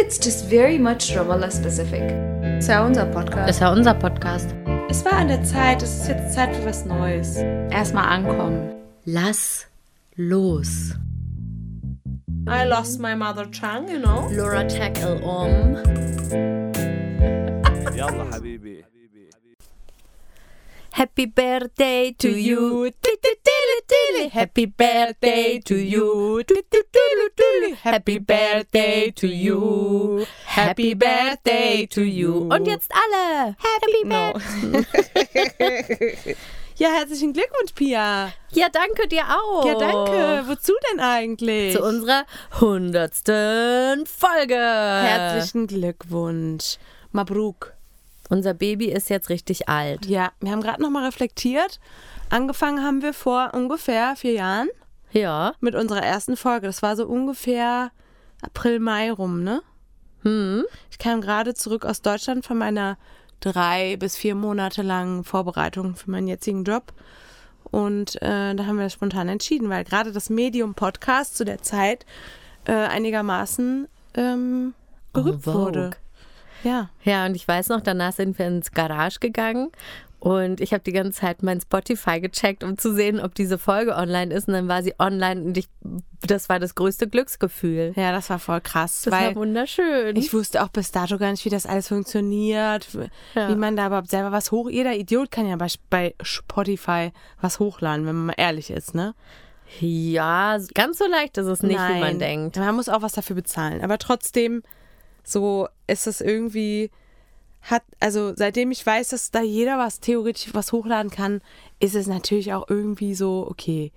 it's just very much Ramallah specific. Es war unser Podcast. Es war unser Podcast. Es war an der Zeit, es ist jetzt Zeit für was Neues. Erstmal ankommen. Lass los. I lost my mother tongue, you know. Laura tackle um. Yalla Habibi. Happy birthday to you. Happy birthday to you. Happy birthday to you. Happy birthday to you. Und jetzt alle. Happy No. birthday. ja, herzlichen Glückwunsch, Pia. Ja, danke dir auch. Ja, danke. Wozu denn eigentlich? Zu unserer hundertsten Folge. Herzlichen Glückwunsch. Mabruk. Unser Baby ist jetzt richtig alt. Ja, wir haben gerade nochmal reflektiert. Angefangen haben wir vor ungefähr vier Jahren Ja. mit unserer ersten Folge. Das war so ungefähr April, Mai rum, ne? Hm. Ich kam gerade zurück aus Deutschland von meiner drei bis vier Monate langen Vorbereitung für meinen jetzigen Job. Und äh, da haben wir das spontan entschieden, weil gerade das Medium Podcast zu der Zeit äh, einigermaßen ähm, berühmt vogue. wurde. Ja. Ja, und ich weiß noch, danach sind wir ins Garage gegangen und ich habe die ganze Zeit mein Spotify gecheckt, um zu sehen, ob diese Folge online ist. Und dann war sie online und ich, das war das größte Glücksgefühl. Ja, das war voll krass. Das war wunderschön. ich wusste auch bis dato gar nicht, wie das alles funktioniert, Ja. wie man da überhaupt selber was hoch. Jeder Idiot kann ja bei, bei Spotify was hochladen, wenn man mal ehrlich ist, ne? ja, ganz so leicht ist es nicht, wie man denkt. Man muss auch was dafür bezahlen. Aber trotzdem, so ist es irgendwie, hat, also seitdem ich weiß, dass da jeder was theoretisch was hochladen kann, ist es natürlich auch irgendwie so, okay.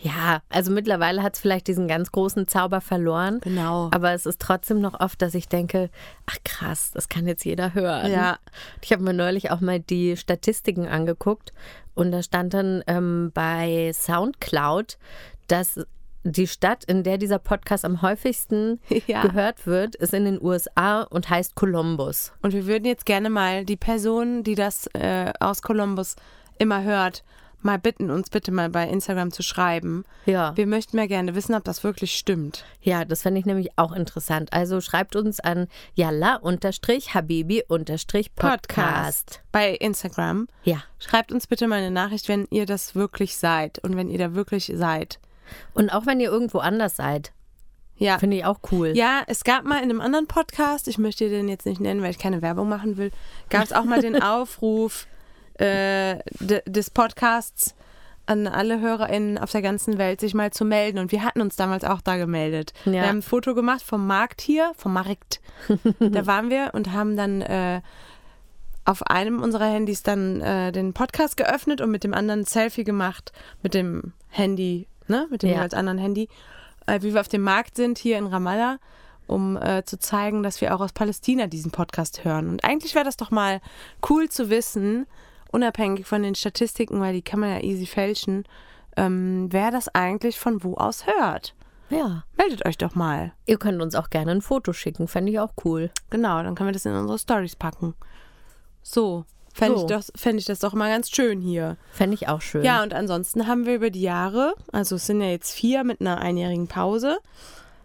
Ja, also mittlerweile hat es vielleicht diesen ganz großen Zauber verloren. Genau. Aber es ist trotzdem noch oft, dass ich denke, ach krass, das kann jetzt jeder hören. Ja. Ich habe mir neulich auch mal die Statistiken angeguckt und da stand dann ähm, bei SoundCloud, dass die Stadt, in der dieser Podcast am häufigsten Ja. gehört wird, ist in den USA und heißt Columbus. Und wir würden jetzt gerne mal die Person, die das äh, aus Columbus immer hört, mal bitten, uns bitte mal bei Instagram zu schreiben. Ja. Wir möchten mal gerne wissen, ob das wirklich stimmt. Ja, das fände ich nämlich auch interessant. Also schreibt uns an yalla-habibi-podcast. Bei Instagram. Ja. Schreibt uns bitte mal eine Nachricht, wenn ihr das wirklich seid und wenn ihr da wirklich seid. Und auch wenn ihr irgendwo anders seid, Ja. finde ich auch cool. Ja, es gab mal in einem anderen Podcast, ich möchte den jetzt nicht nennen, weil ich keine Werbung machen will, gab es auch mal den Aufruf äh, de, des Podcasts an alle HörerInnen auf der ganzen Welt, sich mal zu melden. Und wir hatten uns damals auch da gemeldet. Ja. Wir haben ein Foto gemacht vom Markt hier, vom Markt. da waren wir und haben dann äh, auf einem unserer Handys dann äh, den Podcast geöffnet und mit dem anderen ein Selfie gemacht, mit dem Handy, ne, mit dem Ja. jeweils anderen Handy, äh, wie wir auf dem Markt sind hier in Ramallah, um äh, zu zeigen, dass wir auch aus Palästina diesen Podcast hören. Und eigentlich wäre das doch mal cool zu wissen, unabhängig von den Statistiken, weil die kann man ja easy fälschen, ähm, wer das eigentlich von wo aus hört. ja. Meldet euch doch mal. Ihr könnt uns auch gerne ein Foto schicken, fände ich auch cool. Genau, dann können wir das in unsere Stories packen. So, fände So. ich, doch- fänd ich das doch mal ganz schön hier. Fände ich auch schön. Ja, und ansonsten haben wir über die Jahre, also es sind ja jetzt vier mit einer einjährigen Pause,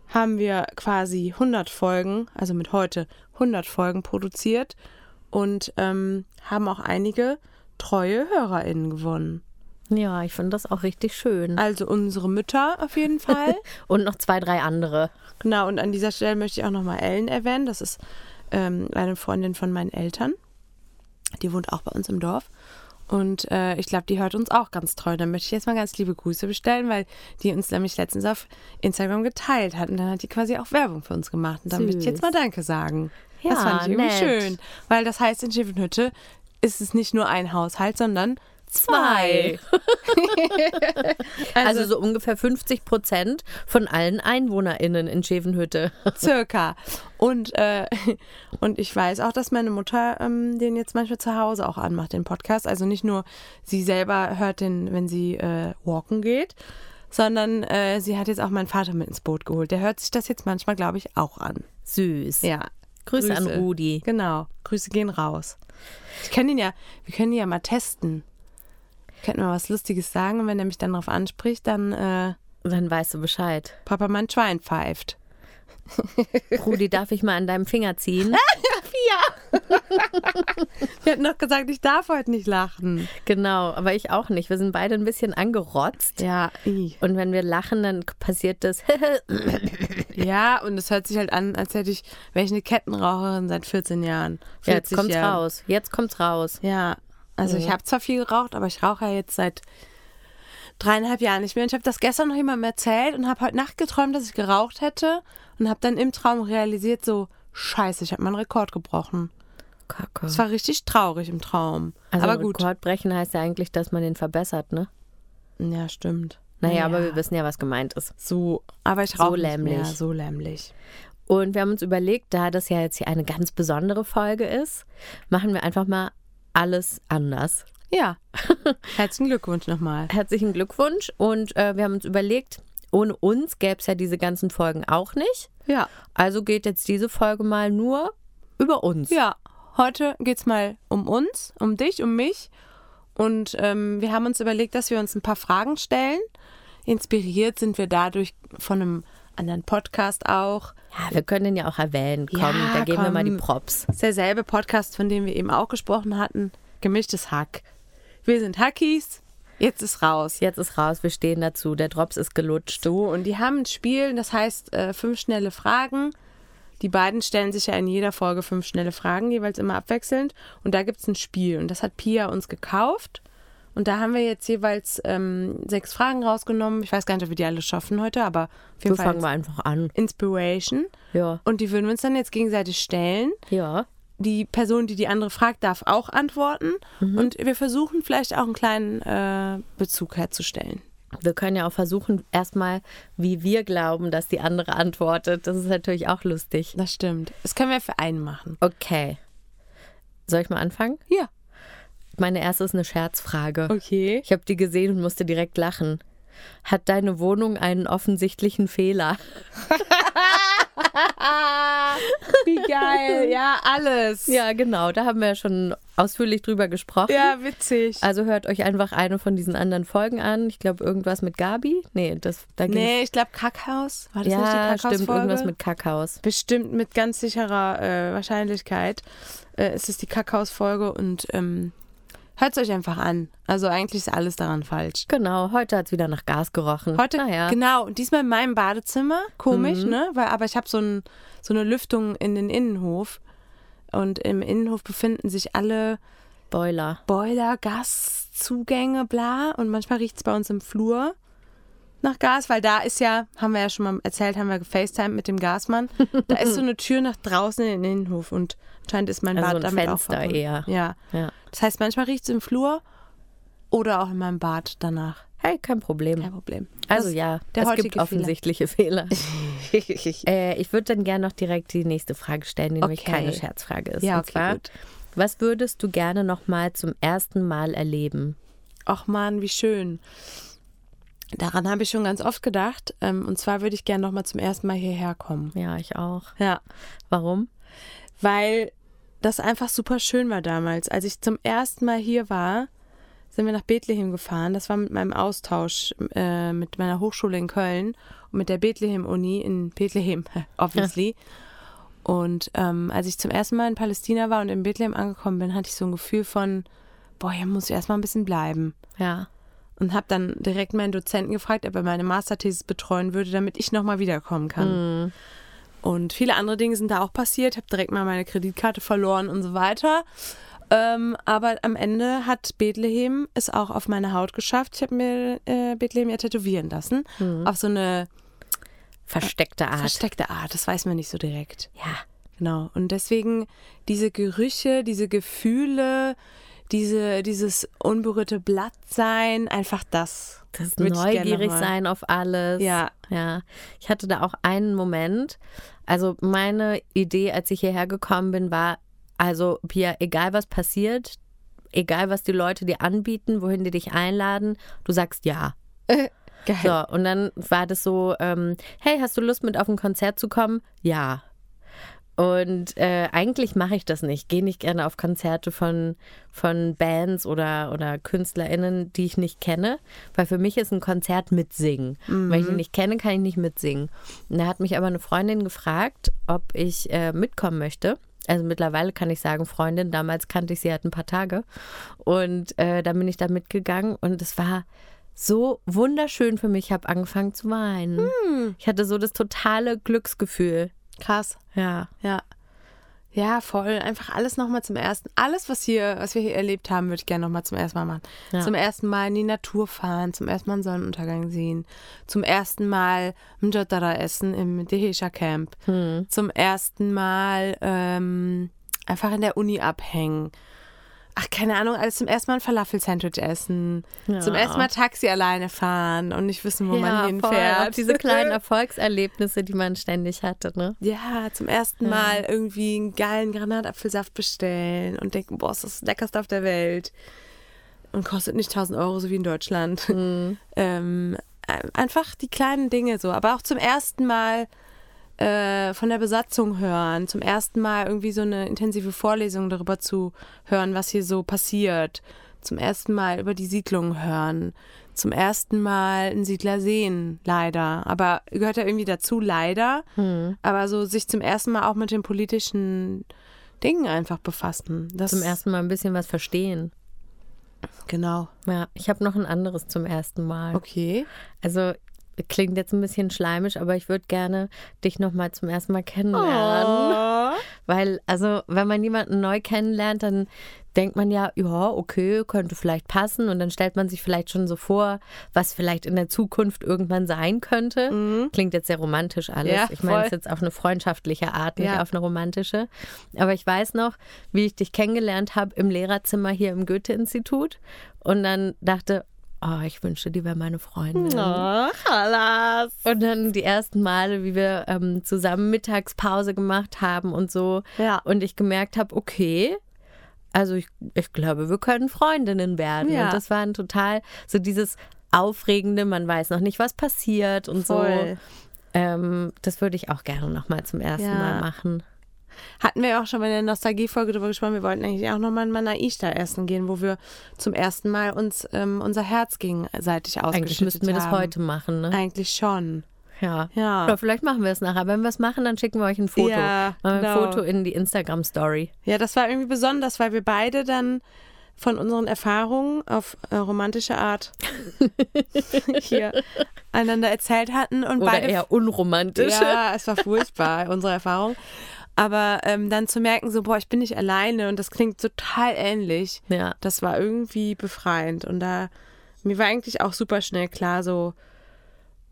haben wir quasi 100 Folgen, also mit heute 100 Folgen produziert und ähm, haben auch einige treue HörerInnen gewonnen. ja ich finde das auch richtig schön. Also unsere Mütter auf jeden Fall. Und noch zwei, drei andere. genau, und an dieser Stelle möchte ich auch nochmal Ellen erwähnen. Das ist ähm, eine Freundin von meinen Eltern. Die wohnt auch bei uns im Dorf. Und äh, ich glaube, die hört uns auch ganz treu. Da möchte ich jetzt mal ganz liebe Grüße bestellen, weil die uns nämlich letztens auf Instagram geteilt hat. Und dann hat die quasi auch Werbung für uns gemacht. Und da möchte ich jetzt mal Danke sagen. das Ja, fand ich irgendwie nett. schön. Weil das heißt, in Schiffenhütte ist es nicht nur ein Haushalt, sondern zwei. Also, so ungefähr 50 Prozent von allen EinwohnerInnen in Schevenhütte. Circa. Und, äh, und ich weiß auch, dass meine Mutter ähm, den jetzt manchmal zu Hause auch anmacht, den Podcast. Also nicht nur sie selber hört den, wenn sie äh, walken geht, sondern äh, sie hat jetzt auch meinen Vater mit ins Boot geholt. Der hört sich das jetzt manchmal, glaube ich, auch an. Süß. Ja. Grüße, an Rudi. Genau. Grüße gehen raus. Ich kann ihn ja, wir können ihn ja mal testen. Könnten wir was Lustiges sagen und wenn er mich dann darauf anspricht, dann äh, Dann weißt du Bescheid. Papa mein Schwein pfeift. Rudi, darf ich mal an deinem Finger ziehen? Wir hatten doch gesagt, ich darf heute nicht lachen. genau, aber ich auch nicht. Wir sind beide ein bisschen angerotzt. Ja, i. Und wenn wir lachen, dann passiert das. ja, und es hört sich halt an, als hätte ich, wäre ich eine Kettenraucherin seit 14 Jahren. Ja, jetzt 40 kommt's Jahren. raus. Jetzt kommt's raus. Ja, also ich Mhm. habe zwar viel geraucht, aber ich rauche ja jetzt seit dreieinhalb Jahren nicht mehr. Und ich habe das gestern noch jemandem erzählt und habe heute Nacht geträumt, dass ich geraucht hätte und habe dann im Traum realisiert, so scheiße, ich habe meinen Rekord gebrochen. Kacke. Es war richtig traurig im Traum. Also aber gut. Rekordbrechen heißt ja eigentlich, dass man den verbessert, ne? Ja, stimmt. Naja, aber wir wissen ja, was gemeint ist. so, aber ich So lämmlich. mehr, so lämmlich. Und wir haben uns überlegt, da das ja jetzt hier eine ganz besondere Folge ist, machen wir einfach mal alles anders. Ja. Herzlichen Glückwunsch nochmal. Herzlichen Glückwunsch. Und äh, wir haben uns überlegt, ohne uns gäbe es ja diese ganzen Folgen auch nicht. Ja. Also geht jetzt diese Folge mal nur über uns. Ja, heute geht's mal um uns, um dich, um mich. Und ähm, wir haben uns überlegt, dass wir uns ein paar Fragen stellen. Inspiriert sind wir dadurch von einem anderen Podcast auch. Ja, wir können den ja auch erwähnen. Komm, Ja, da geben wir mal die komm. Props. Das ist derselbe Podcast, von dem wir eben auch gesprochen hatten. Gemischtes Hack. Wir sind Hackies. Jetzt ist raus. Jetzt ist raus, wir stehen dazu. Der Drops ist gelutscht. So, und die haben ein Spiel, das heißt äh, fünf schnelle Fragen. Die beiden stellen sich ja in jeder Folge fünf schnelle Fragen, jeweils immer abwechselnd. Und da gibt es ein Spiel. Und das hat Pia uns gekauft. Und da haben wir jetzt jeweils ähm, sechs Fragen rausgenommen. Ich weiß gar nicht, ob wir die alle schaffen heute, aber auf So jeden Fall fangen wir einfach an. Inspiration. Ja. Und die würden wir uns dann jetzt gegenseitig stellen. Ja. Die Person, die die andere fragt, darf auch antworten. Und wir versuchen vielleicht auch einen kleinen äh, Bezug herzustellen. Wir können ja auch versuchen, erstmal, wie wir glauben, dass die andere antwortet. Das ist natürlich auch lustig. Das stimmt. Das können wir für einen machen. Okay. Soll ich mal anfangen? Ja. Meine erste ist eine Scherzfrage. Okay. Ich habe die gesehen und musste direkt lachen. Hat deine Wohnung einen offensichtlichen Fehler? Wie geil. Ja, alles. Ja, genau. Da haben wir ja schon ausführlich drüber gesprochen. Ja, witzig. Also hört euch einfach eine von diesen anderen Folgen an. Ich glaube, irgendwas mit Gabi. Nee, das, da ging's- Nee, ich glaube Kackhaus. War das nicht die Ja, Kackhaus-Folge? stimmt. Irgendwas mit Kackhaus. Bestimmt mit ganz sicherer äh, Wahrscheinlichkeit äh, ist es die Kackhaus-Folge und ähm, hört es euch einfach an. Also eigentlich ist alles daran falsch. Genau, heute hat es wieder nach Gas gerochen. Heute, naja. genau, und diesmal in meinem Badezimmer. Komisch, Mhm. ne? Weil, aber ich habe so, ein, so eine Lüftung in den Innenhof. Und im Innenhof befinden sich alle Boiler. Boiler, Gaszugänge, bla. Und manchmal riecht es bei uns im Flur nach Gas, weil da ist ja, haben wir ja schon mal erzählt, haben wir gefacetimed mit dem Gasmann. Da ist so eine Tür nach draußen in den Innenhof und anscheinend ist mein Also Bad ein damit auch Fenster verbunden. eher. Ja. Ja. Das heißt, manchmal riecht es im Flur oder auch in meinem Bad danach. Hey, kein Problem. Kein Problem. Also Das- ja, es gibt offensichtliche Fehler. äh, ich würde dann gerne noch direkt die nächste Frage stellen, die nämlich Okay. keine Scherzfrage ist. Ja, okay, zwar, gut. was würdest du gerne noch mal zum ersten Mal erleben? Ach man, wie schön. Daran habe ich schon ganz oft gedacht. Ähm, und zwar würde ich gerne noch mal zum ersten Mal hierher kommen. Ja, ich auch. Ja. Warum? weil das einfach super schön war damals. Als ich zum ersten Mal hier war, sind wir nach Bethlehem gefahren. Das war mit meinem Austausch äh, mit meiner Hochschule in Köln und mit der Bethlehem-Uni in Bethlehem, obviously. Und ähm, als ich zum ersten Mal in Palästina war und in Bethlehem angekommen bin, hatte ich so ein Gefühl von, boah, hier muss ich erstmal ein bisschen bleiben. Ja. Und habe dann direkt meinen Dozenten gefragt, ob er meine Masterthesis betreuen würde, damit ich nochmal wiederkommen kann. Und viele andere Dinge sind da auch passiert. Ich habe direkt mal meine Kreditkarte verloren und so weiter. Ähm, aber am Ende hat Bethlehem es auch auf meine Haut geschafft. Ich habe mir äh, Bethlehem ja tätowieren lassen. Auf so eine Versteckte Art. versteckte Art. Das weiß man nicht so direkt. ja. Genau. Und deswegen diese Gerüche, diese Gefühle, diese, dieses unberührte Blattsein, einfach das. Das neugierig sein auf alles. Ja. Ja. Ich hatte da auch einen Moment. Also meine Idee, als ich hierher gekommen bin, war, also Pia, egal was passiert, egal was die Leute dir anbieten, wohin die dich einladen, du sagst ja. Geil. So, und dann war das so, ähm, hey, hast du Lust mit auf ein Konzert zu kommen? Ja. Und äh, eigentlich mache ich das nicht. Gehe nicht gerne auf Konzerte von, von Bands oder, oder KünstlerInnen, die ich nicht kenne, weil für mich ist ein Konzert mitsingen. Mhm. Wenn ich ihn nicht kenne, kann ich nicht mitsingen. Und da hat mich aber eine Freundin gefragt, ob ich äh, mitkommen möchte. Also mittlerweile kann ich sagen, Freundin, damals kannte ich sie halt ein paar Tage. Und äh, dann bin ich da mitgegangen und es war so wunderschön für mich. Ich habe angefangen zu weinen. Hm. Ich hatte so das totale Glücksgefühl. Krass. Ja. Ja. Ja, voll. Einfach alles nochmal zum ersten. Alles, was hier, was wir hier erlebt haben, würde ich gerne nochmal zum ersten Mal machen. Ja. Zum ersten Mal in die Natur fahren, zum ersten Mal einen Sonnenuntergang sehen, zum ersten Mal Mjotara essen im Dehisha Camp, hm. zum ersten Mal ähm, einfach in der Uni abhängen ach, keine Ahnung, alles zum ersten Mal ein Falafel-Sandwich essen, ja. zum ersten Mal Taxi alleine fahren und nicht wissen, wo ja, man hinfährt. Voll. Diese kleinen Erfolgserlebnisse, die man ständig hatte, ne? Ja, zum ersten ja. Mal irgendwie einen geilen Granatapfelsaft bestellen und denken, boah, ist das leckerste auf der Welt. Und kostet nicht 1000 Euro, so wie in Deutschland. Mhm. Ähm, einfach die kleinen Dinge so. Aber auch zum ersten Mal äh, von der Besatzung hören, zum ersten Mal irgendwie so eine intensive Vorlesung darüber zu hören, was hier so passiert, zum ersten Mal über die Siedlung hören, zum ersten Mal einen Siedler sehen, leider. Aber gehört ja irgendwie dazu, leider. Hm. Aber so sich zum ersten Mal auch mit den politischen Dingen einfach befassen. Das zum ersten Mal ein bisschen was verstehen. Genau. Ja, ich habe noch ein anderes zum ersten Mal. Okay. Also klingt jetzt ein bisschen schleimisch, aber ich würde gerne dich nochmal zum ersten Mal kennenlernen. Oh. Weil, also, wenn man jemanden neu kennenlernt, dann denkt man ja, ja, okay, könnte vielleicht passen. Und dann stellt man sich vielleicht schon so vor, was vielleicht in der Zukunft irgendwann sein könnte. Mhm. Klingt jetzt sehr romantisch alles. Ja, ich meine es jetzt auf eine freundschaftliche Art, nicht ja. auf eine romantische. Aber ich weiß noch, wie ich dich kennengelernt habe im Lehrerzimmer hier im Goethe-Institut. Und dann dachte, oh, ich wünschte, die wäre meine Freundin. Oh, Halas. Und dann die ersten Male, wie wir ähm, zusammen Mittagspause gemacht haben und so. Ja. Und ich gemerkt habe, okay, also ich, ich glaube, wir können Freundinnen werden. Ja. Und das war ein total, so dieses Aufregende, man weiß noch nicht, was passiert und Voll. so. Ähm, das würde ich auch gerne nochmal zum ersten ja. Mal machen. Hatten wir auch schon mal in der Nostalgie-Folge darüber gesprochen, wir wollten eigentlich auch nochmal in Manaishta essen gehen, wo wir zum ersten Mal uns ähm, unser Herz gegenseitig ausgeschüttet Eigentlich müssten wir haben. das heute machen, ne? Eigentlich schon. Ja. ja. Oder vielleicht machen wir es nachher. Wenn wir es machen, dann schicken wir euch ein Foto. Ja, genau. Ein Foto in die Instagram-Story. Ja, das war irgendwie besonders, weil wir beide dann von unseren Erfahrungen auf äh, romantische Art hier einander erzählt hatten und Oder beide eher unromantisch. Ja, es war furchtbar unsere Erfahrung. Aber ähm, dann zu merken, so, boah, ich bin nicht alleine und das klingt total ähnlich. Ja. Das war irgendwie befreiend. Und da, mir war eigentlich auch super schnell klar, so,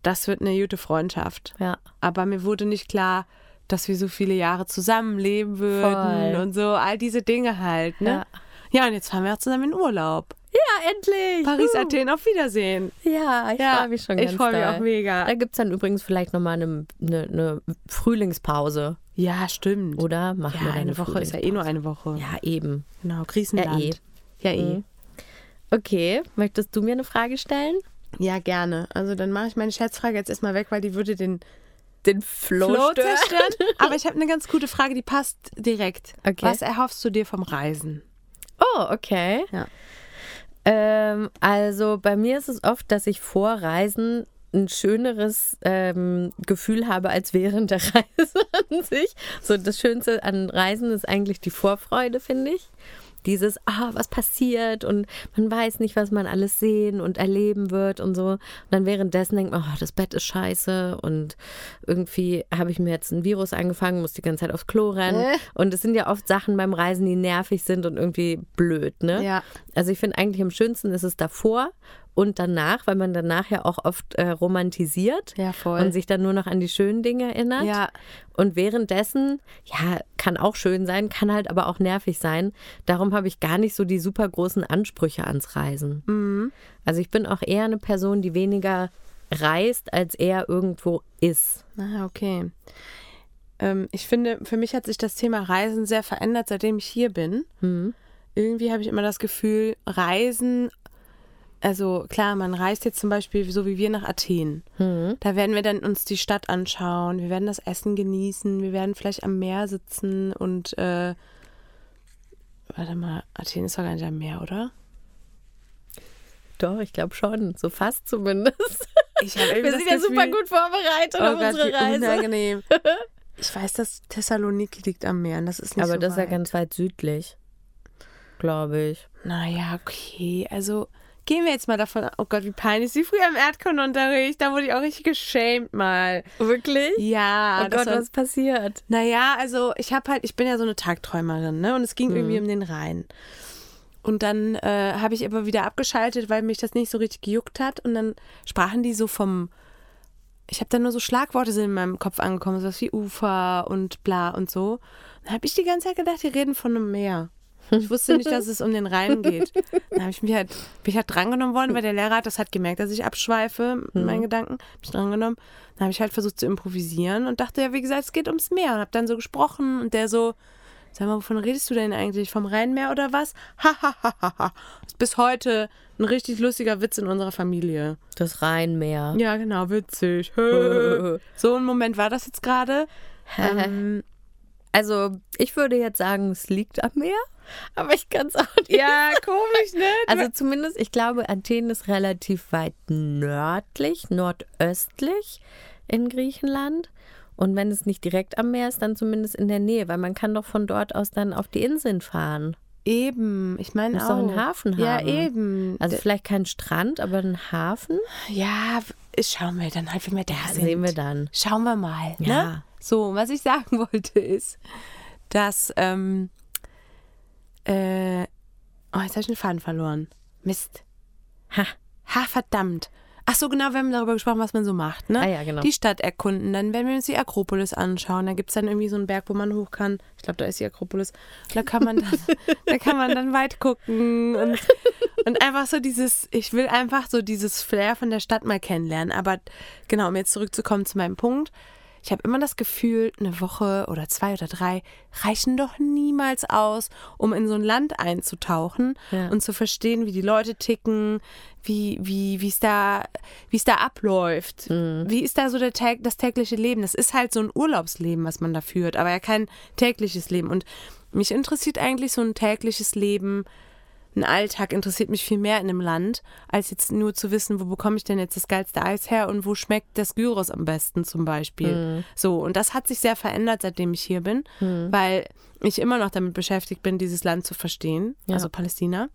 das wird eine gute Freundschaft. Ja. Aber mir wurde nicht klar, dass wir so viele Jahre zusammenleben würden Voll. und so, all diese Dinge halt, ne? Ja. ja, und jetzt fahren wir auch zusammen in Urlaub. Ja, endlich. Paris, uh. Athen, auf Wiedersehen. Ja, ich ja, freue mich schon ganz Ich freue mich auch mega. Da gibt es dann übrigens vielleicht nochmal eine, eine, eine Frühlingspause. Ja, stimmt. Oder? Machen ja, wir eine Woche ist ja eh nur eine Woche. Ja, eben. Genau, Griechenland. Ja, eh. Ja, eh. Mhm. Okay, möchtest du mir eine Frage stellen? Ja, gerne. Also dann mache ich meine Scherzfrage jetzt erstmal weg, weil die würde den, den Flow, Flow zerstören. Aber ich habe eine ganz gute Frage, die passt direkt. Okay. Was erhoffst du dir vom Reisen? Oh, okay. Ja. Ähm, also bei mir ist es oft, dass ich vor Reisen ein schöneres ähm, Gefühl habe als während der Reise an sich. So das Schönste an Reisen ist eigentlich die Vorfreude, finde ich dieses, ah, was passiert und man weiß nicht, was man alles sehen und erleben wird und so. Und dann währenddessen denkt man, oh, das Bett ist scheiße und irgendwie habe ich mir jetzt ein Virus angefangen, muss die ganze Zeit aufs Klo rennen. Äh? Und es sind ja oft Sachen beim Reisen, die nervig sind und irgendwie blöd, ne? Ja. Also ich finde eigentlich am schönsten ist es davor und danach, weil man danach ja auch oft äh, romantisiert ja, und sich dann nur noch an die schönen Dinge erinnert. Ja. Und währenddessen, ja, kann auch schön sein, kann halt aber auch nervig sein. Darum habe ich gar nicht so die super großen Ansprüche ans Reisen. Mhm. Also ich bin auch eher eine Person, die weniger reist, als eher irgendwo ist. Ah, okay. Ähm, ich finde, für mich hat sich das Thema Reisen sehr verändert, seitdem ich hier bin. Mhm. Irgendwie habe ich immer das Gefühl, Reisen also klar, man reist jetzt zum Beispiel so wie wir nach Athen. Mhm. Da werden wir dann uns die Stadt anschauen, wir werden das Essen genießen, wir werden vielleicht am Meer sitzen und äh, warte mal, Athen ist doch gar nicht am Meer, oder? Doch, ich glaube schon. So fast zumindest. Wir sind ja super gut vorbereitet oh auf Gott, unsere Reise. unangenehm. Ich weiß, dass Thessaloniki liegt am Meer und das ist nicht Aber so das ist ja weit. ganz weit südlich, glaube ich. Naja, okay. Also gehen wir jetzt mal davon Oh Gott, wie peinlich. Wie früher im Erdkundeunterricht, da wurde ich auch richtig geschämt mal. Wirklich? Ja, oh Gott, war, was passiert? Naja, also ich habe halt, ich bin ja so eine Tagträumerin, ne? Und es ging irgendwie um den Rhein. Und dann äh, habe ich aber wieder abgeschaltet, weil mich das nicht so richtig gejuckt hat. Und dann sprachen die so vom. Ich habe dann nur so Schlagworte sind in meinem Kopf angekommen, sowas wie Ufer und bla und so. Dann habe ich die ganze Zeit gedacht, die reden von einem Meer. Ich wusste nicht, dass es um den Rhein geht. Dann habe ich mich halt, bin ich halt drangenommen worden, weil der Lehrer hat das hat gemerkt, dass ich abschweife mit meinen Gedanken. Hab ich drangenommen. Dann habe ich halt versucht zu improvisieren und dachte ja, wie gesagt, es geht ums Meer. Und habe dann so gesprochen und der so, sag mal, wovon redest du denn eigentlich? Vom Rheinmeer oder was? Hahaha. ist bis heute ein richtig lustiger Witz in unserer Familie. Das Rheinmeer. Ja, genau, witzig. so ein Moment war das jetzt gerade. Ähm, Also, ich würde jetzt sagen, es liegt am Meer, aber ich kann es auch nicht. ja, komisch, ne? Also zumindest, ich glaube, Athen ist relativ weit nördlich, nordöstlich in Griechenland. Und wenn es nicht direkt am Meer ist, dann zumindest in der Nähe, weil man kann doch von dort aus dann auf die Inseln fahren. Eben, ich meine Muss auch. doch einen Hafen Ja, haben. eben. Also vielleicht kein Strand, aber ein Hafen. ja, schauen wir dann halt, wenn wir da sind. Sehen wir dann. Schauen wir mal. Ne? Ja. So, was ich sagen wollte ist, dass, ähm, äh, oh, jetzt habe ich den Faden verloren. Mist. Ha. Ha, verdammt. Ach so, genau, wir haben darüber gesprochen, was man so macht, ne? Ah ja, genau. Die Stadt erkunden, dann werden wir uns die Akropolis anschauen. Da gibt es dann irgendwie so einen Berg, wo man hoch kann. Ich glaube, da ist die Akropolis. Da kann man dann, da kann man dann weit gucken und, und einfach so dieses, ich will einfach so dieses Flair von der Stadt mal kennenlernen. Aber genau, um jetzt zurückzukommen zu meinem Punkt. Ich habe immer das Gefühl, eine Woche oder zwei oder drei reichen doch niemals aus, um in so ein Land einzutauchen Ja. und zu verstehen, wie die Leute ticken, wie wie wie es da wie es da abläuft. Wie ist da so der Tag, das tägliche Leben? Das ist halt so ein Urlaubsleben, was man da führt, aber ja kein tägliches Leben. Und mich interessiert eigentlich so ein tägliches Leben. Ein Alltag interessiert mich viel mehr in einem Land, als jetzt nur zu wissen, wo bekomme ich denn jetzt das geilste Eis her und wo schmeckt das Gyros am besten zum Beispiel. So, und das hat sich sehr verändert, seitdem ich hier bin, weil ich immer noch damit beschäftigt bin, dieses Land zu verstehen, Ja. also Palästina.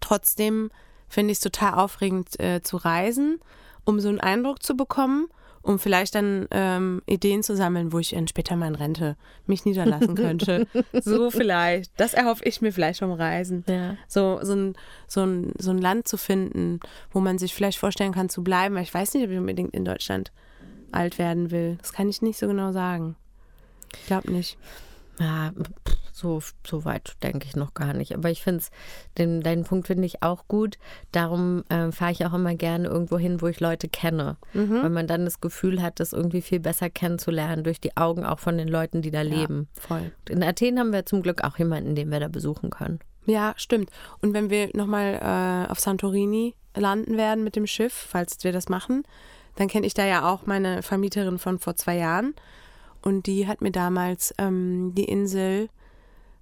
Trotzdem finde ich es total aufregend äh, zu reisen, um so einen Eindruck zu bekommen, um vielleicht dann ähm, Ideen zu sammeln, wo ich dann später mal in Rente mich niederlassen könnte. so vielleicht. Das erhoffe ich mir vielleicht vom Reisen. Ja. So, so, ein, so, ein, so ein Land zu finden, wo man sich vielleicht vorstellen kann zu bleiben. Weil ich weiß nicht, ob ich unbedingt in Deutschland alt werden will. Das kann ich nicht so genau sagen. Ich glaube nicht. Ja, so, so weit denke ich noch gar nicht. Aber ich finde es, den, deinen Punkt finde ich auch gut. Darum äh, fahre ich auch immer gerne irgendwo hin, wo ich Leute kenne. Weil man dann das Gefühl hat, das irgendwie viel besser kennenzulernen, durch die Augen auch von den Leuten, die da leben. Voll. In Athen haben wir zum Glück auch jemanden, den wir da besuchen können. Ja, stimmt. Und wenn wir nochmal äh, auf Santorini landen werden mit dem Schiff, falls wir das machen, dann kenne ich da ja auch meine Vermieterin von vor zwei Jahren. Und die hat mir damals ähm, die Insel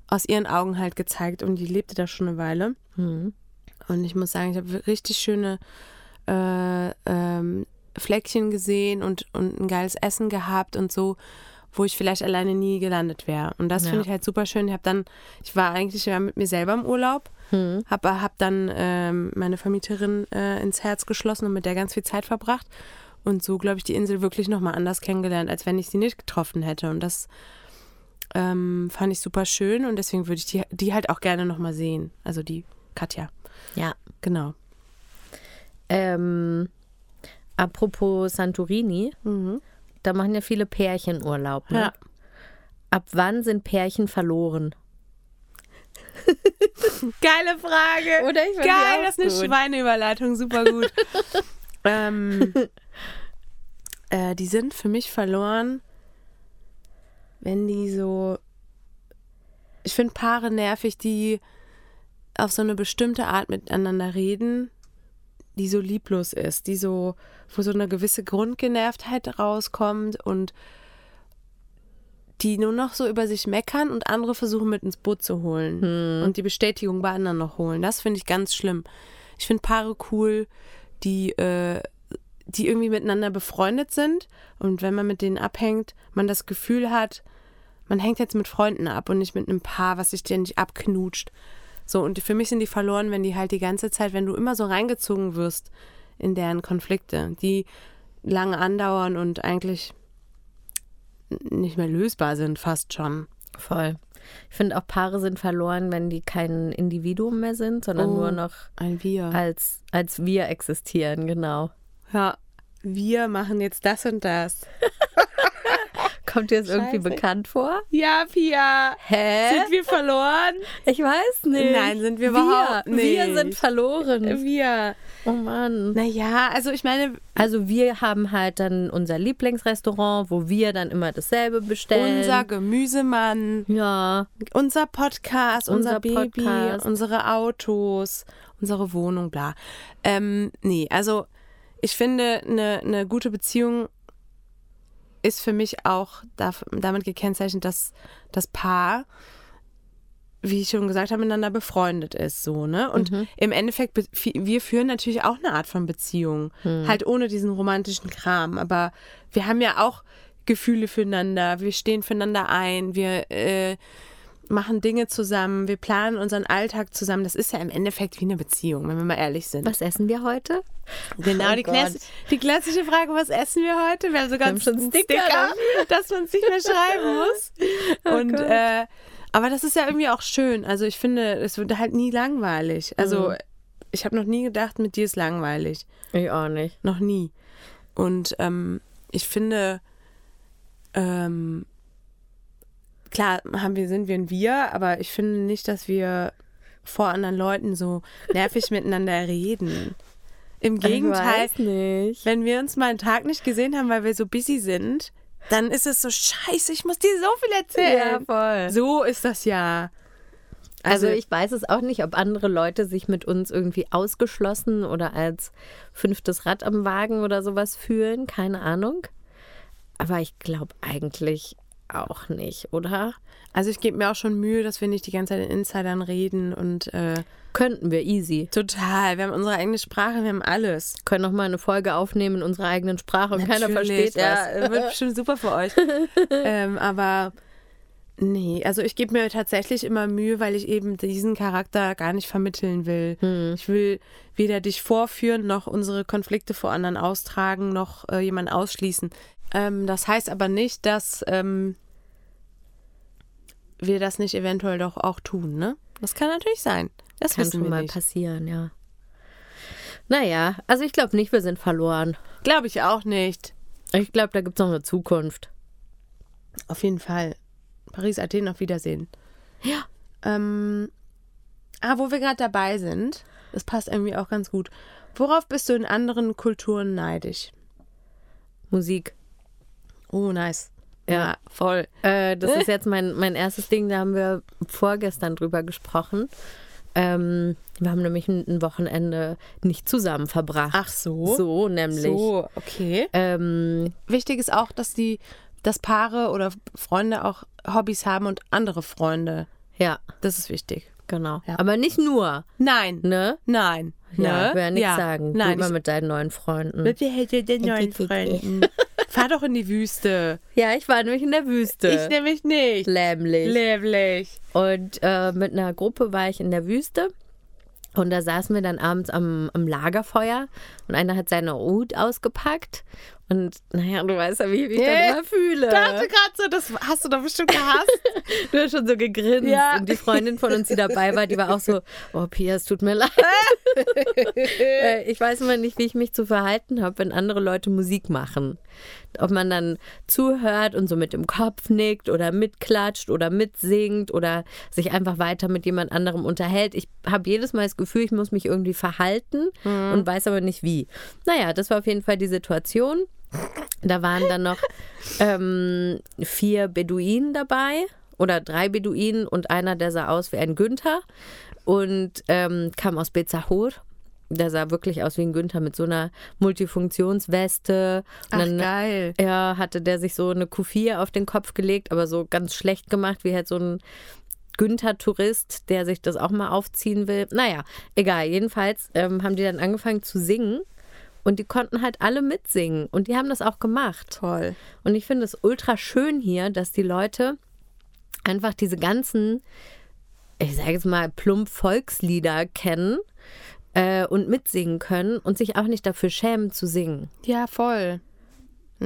aus ihren Augen halt gezeigt und die lebte da schon eine Weile. Hm. Und ich muss sagen, ich habe richtig schöne äh, ähm, Fleckchen gesehen und, und ein geiles Essen gehabt und so, wo ich vielleicht alleine nie gelandet wäre. Und das Ja. finde ich halt super schön. Ich habe dann, ich war eigentlich ja mit mir selber im Urlaub, Hm. habe hab dann ähm, meine Vermieterin äh, ins Herz geschlossen und mit der ganz viel Zeit verbracht. Und so, glaube ich, die Insel wirklich nochmal anders kennengelernt, als wenn ich sie nicht getroffen hätte. Und das ähm, fand ich super schön und deswegen würde ich die, die halt auch gerne nochmal sehen. Also die Katja. Ja. Genau. Ähm, apropos Santorini, da machen ja viele Pärchen Urlaub. Ne? Ja. Ab wann sind Pärchen verloren? Geile Frage. Oder? Ich Geil, das ist eine. Schweineüberleitung, super gut. ähm, äh, die sind für mich verloren, wenn die so. Ich finde Paare nervig, die auf so eine bestimmte Art miteinander reden, die so lieblos ist, die so, wo so eine gewisse Grundgenervtheit rauskommt und die nur noch so über sich meckern und andere versuchen mit ins Boot zu holen und die Bestätigung bei anderen noch holen. Das finde ich ganz schlimm. Ich finde Paare cool, die, äh, die irgendwie miteinander befreundet sind und wenn man mit denen abhängt, man das Gefühl hat, man hängt jetzt mit Freunden ab und nicht mit einem Paar, was sich ständig abknutscht. So, und für mich sind die verloren, wenn die halt die ganze Zeit, wenn du immer so reingezogen wirst in deren Konflikte, die lange andauern und eigentlich nicht mehr lösbar sind, fast schon. Voll. Ich finde auch Paare sind verloren, wenn die kein Individuum mehr sind, sondern Oh. nur noch als, als wir existieren, genau. Ja, wir machen jetzt das und das. Kommt dir das irgendwie Scheiße. bekannt vor? Ja, Pia. Hä? Sind wir verloren? Ich weiß nicht. Nein, sind wir überhaupt wir, nicht. Wir sind verloren. Wir. Oh Mann. Naja, also ich meine, Also wir haben halt dann unser Lieblingsrestaurant, wo wir dann immer dasselbe bestellen. unser Gemüsemann, ja, unser Podcast, unser, Unser Baby, Podcast. unsere Autos, unsere Wohnung, bla. Ähm, nee, also ich finde, eine eine gute Beziehung ist für mich auch damit gekennzeichnet, dass das Paar, wie ich schon gesagt habe, miteinander befreundet ist, so, ne? Und im Endeffekt, wir führen natürlich auch eine Art von Beziehung, halt ohne diesen romantischen Kram, aber wir haben ja auch Gefühle füreinander, wir stehen füreinander ein, wir äh, machen Dinge zusammen, wir planen unseren Alltag zusammen. Das ist ja im Endeffekt wie eine Beziehung, wenn wir mal ehrlich sind. was essen wir heute? Genau, Oh die, klass die klassische Frage, was essen wir heute? Wir haben sogar haben schon einen Sticker Sticker, dass man es nicht mehr schreiben muss. Und Gott. äh, aber das ist ja irgendwie auch schön. Also ich finde, es wird halt nie langweilig. Also ich habe noch nie gedacht, mit dir ist langweilig. Ich auch nicht. Noch nie. Und ähm, ich finde, ähm, klar haben wir, sind wir ein Wir, aber ich finde nicht, dass wir vor anderen Leuten so nervig miteinander reden. Im Gegenteil, wenn wir uns mal einen Tag nicht gesehen haben, weil wir so busy sind, dann ist es so scheiße, ich muss dir so viel erzählen. voll. So ist das ja. Also ich weiß es auch nicht, ob andere Leute sich mit uns irgendwie ausgeschlossen oder als fünftes Rad am Wagen oder sowas fühlen. Keine Ahnung. Aber ich glaube eigentlich auch nicht, oder? Also ich gebe mir auch schon Mühe, dass wir nicht die ganze Zeit in Insidern reden und äh, Könnten wir easy. total. Wir haben unsere eigene Sprache, wir haben alles. Können noch mal eine Folge aufnehmen in unserer eigenen Sprache und keiner Natürlich, versteht was. Ja, wird bestimmt super für euch. ähm, aber nee, also ich gebe mir tatsächlich immer Mühe, weil ich eben diesen Charakter gar nicht vermitteln will. Hm. Ich will weder dich vorführen, noch unsere Konflikte vor anderen austragen, noch äh, jemanden ausschließen. Ähm, das heißt aber nicht, dass ähm, wir das nicht eventuell doch auch tun, ne? Das kann natürlich sein. Das Kann schon mal nicht. passieren, ja. Naja, also ich glaube nicht, wir sind verloren. Glaube ich auch nicht. Ich glaube, da gibt es noch eine Zukunft. Auf jeden Fall. Paris, Athen, auf Wiedersehen. Ja. Ähm, ah, wo wir gerade dabei sind, das passt irgendwie auch ganz gut. Worauf bist du in anderen Kulturen neidisch? Musik. Oh, nice. Ja. voll. Äh, das ist jetzt mein, mein erstes Ding, da haben wir vorgestern drüber gesprochen. Ähm, wir haben nämlich ein, Wochenende nicht zusammen verbracht. Ach so. So, nämlich. So, okay. Ähm, Wichtig ist auch, dass die, dass Paare oder Freunde auch Hobbys haben und andere Freunde. ja, Das ist wichtig. genau. Ja. Aber nicht nur, Nein. ne? Nein. Ja, ne? will ja nichts Ja. sagen. Nein. Ich, mit deinen neuen Freunden. mit hätte den neuen Freunden. Fahr doch in die Wüste. Ja, ich war nämlich in der Wüste. Ich nämlich nicht. Lämmlich. Leblich. Und äh, mit einer Gruppe war ich in der Wüste. Und da saßen wir dann abends am, am Lagerfeuer und einer hat seine Hut ausgepackt. Und naja, du weißt ja, wie ich mich Nee, dann immer fühle. Ich dachte gerade so, das hast du doch bestimmt gehasst. Du hast schon so gegrinst. Ja. Und die Freundin von uns, die dabei war, die war auch so, oh Pia, es tut mir leid. Äh, ich weiß immer nicht, wie ich mich zu verhalten habe, wenn andere Leute Musik machen. Ob man dann zuhört und so mit dem Kopf nickt oder mitklatscht oder mitsingt oder sich einfach weiter mit jemand anderem unterhält. Ich habe jedes Mal das Gefühl, ich muss mich irgendwie verhalten und weiß aber nicht wie. Naja, das war auf jeden Fall die Situation. Da waren dann noch ähm, vier Beduinen dabei oder drei Beduinen und einer, der sah aus wie ein Günther. und ähm, kam aus Bezahor. Der sah wirklich aus wie ein Günther mit so einer Multifunktionsweste. Und Ach, dann geil. ja, hatte der sich so eine Kufir auf den Kopf gelegt, aber so ganz schlecht gemacht, wie halt so ein Günther-Tourist, der sich das auch mal aufziehen will. Naja, egal. Jedenfalls ähm, haben die dann angefangen zu singen und die konnten halt alle mitsingen und die haben das auch gemacht. Toll. Und ich finde es ultra schön hier, dass die Leute einfach diese ganzen, ich sage jetzt mal, plump Volkslieder kennen äh, und mitsingen können und sich auch nicht dafür schämen zu singen. Ja, voll.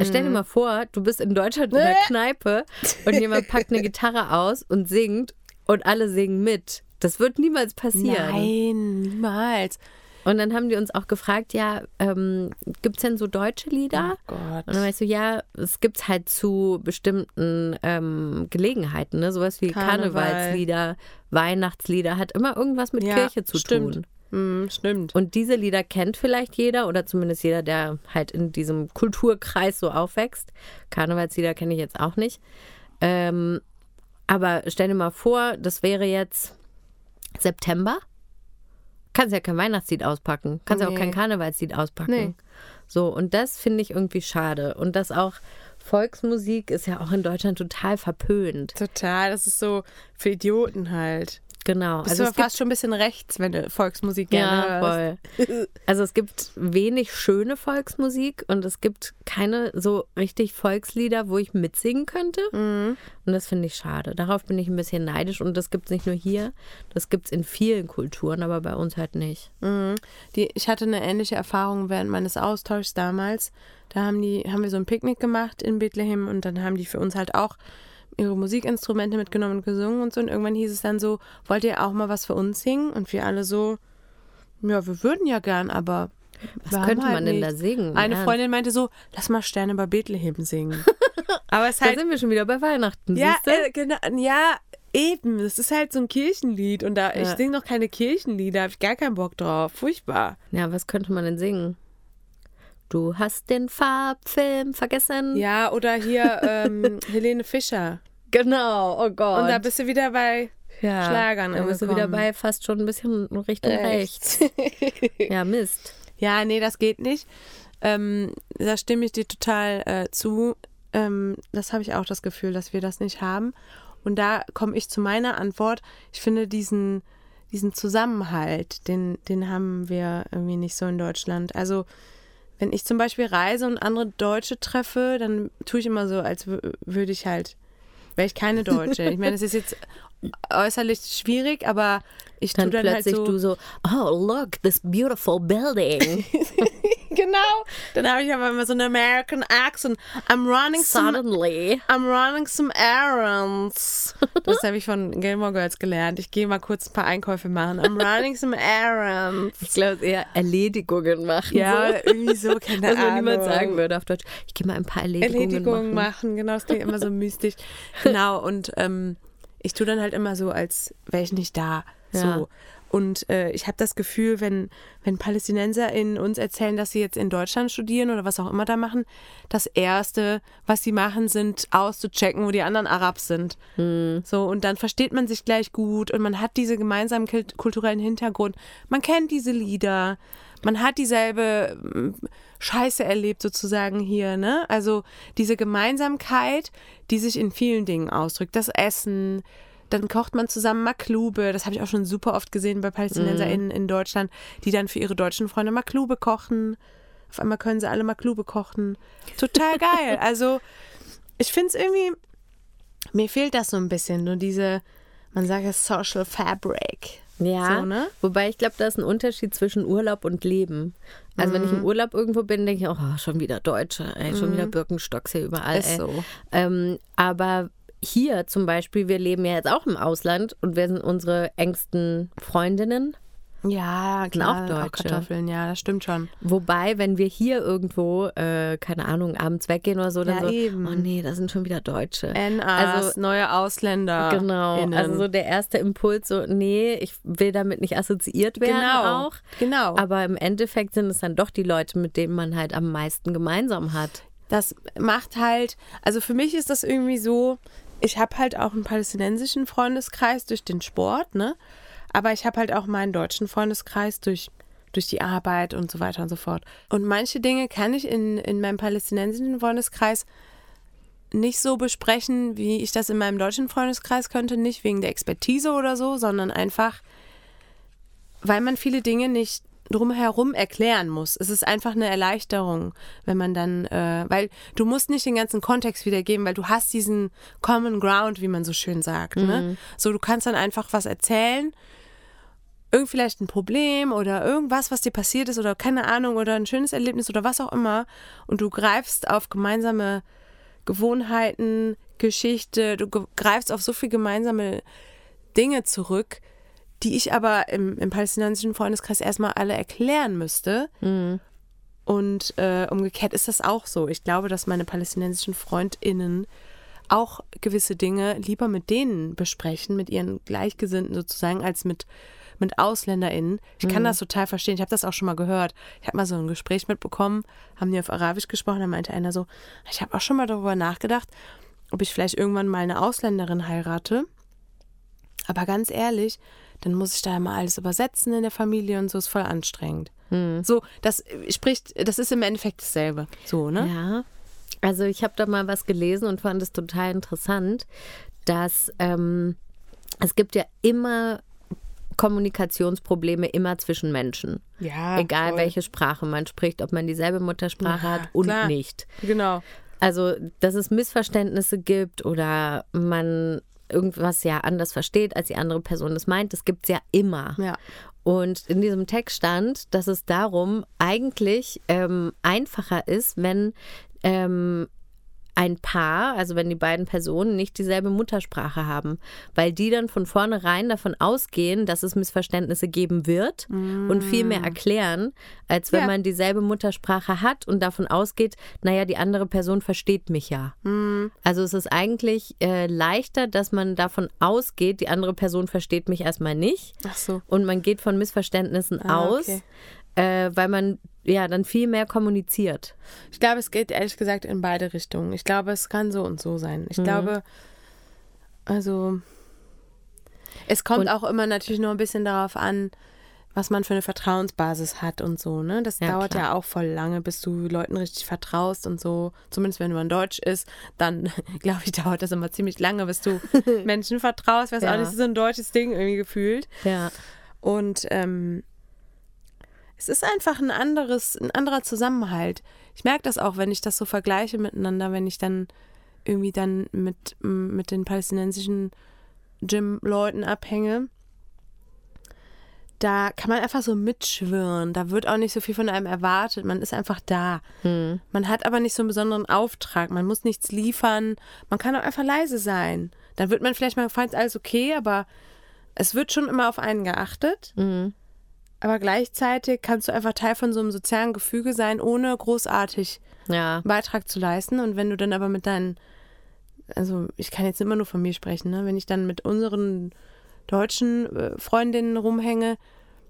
Stell Mhm. dir mal vor, du bist in Deutschland in der Kneipe und jemand packt eine Gitarre aus und singt und alle singen mit. Das wird niemals passieren. Nein, niemals. Und dann haben die uns auch gefragt, ja, ähm, gibt es denn so deutsche Lieder? Oh Gott. Und dann weißt du, ja, es gibt halt zu bestimmten ähm, Gelegenheiten, ne? Sowas wie Karneval. Karnevalslieder, Weihnachtslieder, hat immer irgendwas mit Ja, Kirche zu stimmt. tun. Hm, stimmt. Und diese Lieder kennt vielleicht jeder oder zumindest jeder, der halt in diesem Kulturkreis so aufwächst. Karnevalslieder kenne ich jetzt auch nicht. Ähm, aber stell dir mal vor, das wäre jetzt September. Kannst ja kein Weihnachtslied auspacken. Kannst ja auch Nee. kein Karnevalslied auspacken. Nee. So, und das finde ich irgendwie schade. Und das auch Volksmusik ist ja auch in Deutschland total verpönt. Total, das ist so für Idioten halt. Genau. Bist also du es gibt fast schon ein bisschen rechts, wenn du Volksmusik gerne Ja, voll. Also es gibt wenig schöne Volksmusik und es gibt keine so richtig Volkslieder, wo ich mitsingen könnte. Mhm. Und das finde ich schade. Darauf bin ich ein bisschen neidisch und das gibt es nicht nur hier, das gibt es in vielen Kulturen, aber bei uns halt nicht. Mhm. Die, ich hatte eine ähnliche Erfahrung während meines Austauschs damals. Da haben die, haben wir so ein Picknick gemacht in Bethlehem und dann haben die für uns halt auch ihre Musikinstrumente mitgenommen und gesungen und so. Und irgendwann hieß es dann so, wollt ihr auch mal was für uns singen? Und wir alle so, ja, wir würden ja gern, aber Was könnte halt man denn nicht. da singen? Eine Ernst? Freundin meinte so, lass mal Sterne bei Bethlehem singen. aber es Da halt sind wir schon wieder bei Weihnachten, ja, äh, genau, ja, eben. Das ist halt so ein Kirchenlied und da ich Ja. singe noch keine Kirchenlieder, habe ich gar keinen Bock drauf. Furchtbar. Ja, was könnte man denn singen? Du hast den Farbfilm vergessen. Ja, oder hier ähm, Helene Fischer. Genau, oh Gott. Und da bist du wieder bei ja, Schlagern Da bist du wieder bei fast schon ein bisschen Richtung rechts. Ja, Mist. Ja, nee, das geht nicht. Ähm, da stimme ich dir total äh, zu. Ähm, das habe ich auch das Gefühl, dass wir das nicht haben. Und da komme ich zu meiner Antwort. Ich finde diesen, diesen Zusammenhalt, den, den haben wir irgendwie nicht so in Deutschland. Also wenn ich zum Beispiel reise und andere Deutsche treffe, dann tue ich immer so, als wü- würde ich halt, wäre ich keine Deutsche. Ich meine, es ist jetzt äußerlich schwierig, aber ich tue Dann, dann, halt plötzlich so. du so, oh, look, this beautiful building. Genau. Dann habe ich aber immer so einen American accent. I'm running some, Suddenly. I'm running some errands. Das habe ich von Gilmore Girls gelernt. Ich gehe mal kurz ein paar Einkäufe machen. I'm running some errands. Ich glaube, eher Erledigungen machen. Ja, so. irgendwie so, keine Was Ahnung. niemand sagen würde auf Deutsch. Ich gehe mal ein paar Erledigungen, Erledigungen machen. machen. Genau, das klingt immer so mystisch. Genau, und ähm, ich tue dann halt immer so, als wäre ich nicht da. Ja. So. Und äh, ich habe das Gefühl, wenn, wenn PalästinenserInnen uns erzählen, dass sie jetzt in Deutschland studieren oder was auch immer da machen, das Erste, was sie machen, sind auszuchecken, wo die anderen Arabs sind. Hm. So, und dann versteht man sich gleich gut und man hat diese gemeinsamen kult- kulturellen Hintergrund. Man kennt diese Lieder. Man hat dieselbe mm, Scheiße erlebt sozusagen hier, ne? Also diese Gemeinsamkeit, die sich in vielen Dingen ausdrückt. Das Essen, dann kocht man zusammen Maklube. Das habe ich auch schon super oft gesehen bei PalästinenserInnen in Deutschland, die dann für ihre deutschen Freunde Maklube kochen. Auf einmal können sie alle Maklube kochen. Total geil. Also ich finde es irgendwie, mir fehlt das so ein bisschen, nur diese, man sagt es Social Fabric. Ja, So, ne? wobei ich glaube, da ist ein Unterschied zwischen Urlaub und Leben. Also wenn ich Mhm. im Urlaub irgendwo bin, denke ich auch, oh, schon wieder Deutsche, ey, schon wieder Birkenstocks hier überall. Ist ey. so. Ähm, aber hier zum Beispiel, wir leben ja jetzt auch im Ausland und wir sind unsere engsten Freundinnen. Ja, auch klar, auch, Deutsche. Kartoffeln, ja, das stimmt schon. Wobei, wenn wir hier irgendwo, äh, keine Ahnung, abends weggehen oder so, dann Ja, so, eben. oh nee, da sind schon wieder Deutsche. NAs, Also- neue Ausländer. Genau, innen. also so der erste Impuls, so, nee, ich will damit nicht assoziiert werden genau, auch. genau. Aber im Endeffekt sind es dann doch die Leute, mit denen man halt am meisten gemeinsam hat. das macht halt, also für mich ist das irgendwie so, ich habe halt auch einen palästinensischen Freundeskreis durch den Sport, ne? Aber ich habe halt auch meinen deutschen Freundeskreis durch, durch die Arbeit und so weiter und so fort. Und manche Dinge kann ich in, in meinem palästinensischen Freundeskreis nicht so besprechen, wie ich das in meinem deutschen Freundeskreis könnte. Nicht wegen der Expertise oder so, sondern einfach, weil man viele Dinge nicht drumherum erklären muss. Es ist einfach eine Erleichterung, wenn man dann, äh, weil du musst nicht den ganzen Kontext wiedergeben, weil du hast diesen Common Ground, wie man so schön sagt. Ne? So, du kannst dann einfach was erzählen, irgend vielleicht ein Problem oder irgendwas, was dir passiert ist oder keine Ahnung oder ein schönes Erlebnis oder was auch immer und du greifst auf gemeinsame Gewohnheiten, Geschichte, du greifst auf so viel gemeinsame Dinge zurück, die ich aber im, im palästinensischen Freundeskreis erstmal alle erklären müsste. Und äh, umgekehrt ist das auch so. Ich glaube, dass meine palästinensischen FreundInnen auch gewisse Dinge lieber mit denen besprechen, mit ihren Gleichgesinnten sozusagen, als mit, mit AusländerInnen. Ich kann das total verstehen. Ich habe das auch schon mal gehört. Ich habe mal so ein Gespräch mitbekommen, haben die auf Arabisch gesprochen, da meinte einer so, ich habe auch schon mal darüber nachgedacht, ob ich vielleicht irgendwann mal eine Ausländerin heirate. Aber ganz ehrlich, dann muss ich da immer alles übersetzen in der Familie und so ist voll anstrengend. So, das spricht, das ist im Endeffekt dasselbe. So, ne? Ja, also ich habe da mal was gelesen und fand es total interessant, dass ähm, es gibt ja immer Kommunikationsprobleme immer zwischen Menschen. Ja, Egal voll. welche Sprache man spricht, ob man dieselbe Muttersprache Ja, hat und klar. nicht. Genau. Also, dass es Missverständnisse gibt oder man irgendwas ja anders versteht, als die andere Person es meint, das gibt es ja immer. Ja. Und in diesem Text stand, dass es darum eigentlich ähm, einfacher ist, wenn ähm, ein Paar, also wenn die beiden Personen nicht dieselbe Muttersprache haben, weil die dann von vornherein davon ausgehen, dass es Missverständnisse geben wird und viel mehr erklären, als wenn Ja. man dieselbe Muttersprache hat und davon ausgeht, naja, die andere Person versteht mich ja. Also es ist eigentlich äh, leichter, dass man davon ausgeht, die andere Person versteht mich erstmal nicht Ach so. und man geht von Missverständnissen Ah, aus, okay. Äh, weil man ja dann viel mehr kommuniziert. Ich glaube, es geht ehrlich gesagt in beide Richtungen. Ich glaube, es kann so und so sein. Ich glaube, also es kommt Und- auch immer natürlich nur ein bisschen darauf an, was man für eine Vertrauensbasis hat und so, ne? Das Ja, dauert klar. ja auch voll lange, bis du Leuten richtig vertraust und so. Zumindest wenn man Deutsch ist, dann glaube ich, dauert das immer ziemlich lange, bis du Menschen vertraust. Weiß Ja. auch nicht, das ist so ein deutsches Ding irgendwie gefühlt. Ja. Und ähm, es ist einfach ein anderes, ein anderer Zusammenhalt. Ich merke das auch, wenn ich das so vergleiche miteinander, wenn ich dann irgendwie dann mit, mit den palästinensischen Gym-Leuten abhänge. Da kann man einfach so mitschwirren. Da wird auch nicht so viel von einem erwartet. Man ist einfach da. Man hat aber nicht so einen besonderen Auftrag. Man muss nichts liefern. Man kann auch einfach leise sein. Dann wird man vielleicht mal gefragt, alles okay, aber es wird schon immer auf einen geachtet. Aber gleichzeitig kannst du einfach Teil von so einem sozialen Gefüge sein, ohne großartig Ja. Beitrag zu leisten. Und wenn du dann aber mit deinen, also ich kann jetzt immer nur von mir sprechen, ne? wenn ich dann mit unseren deutschen äh, Freundinnen rumhänge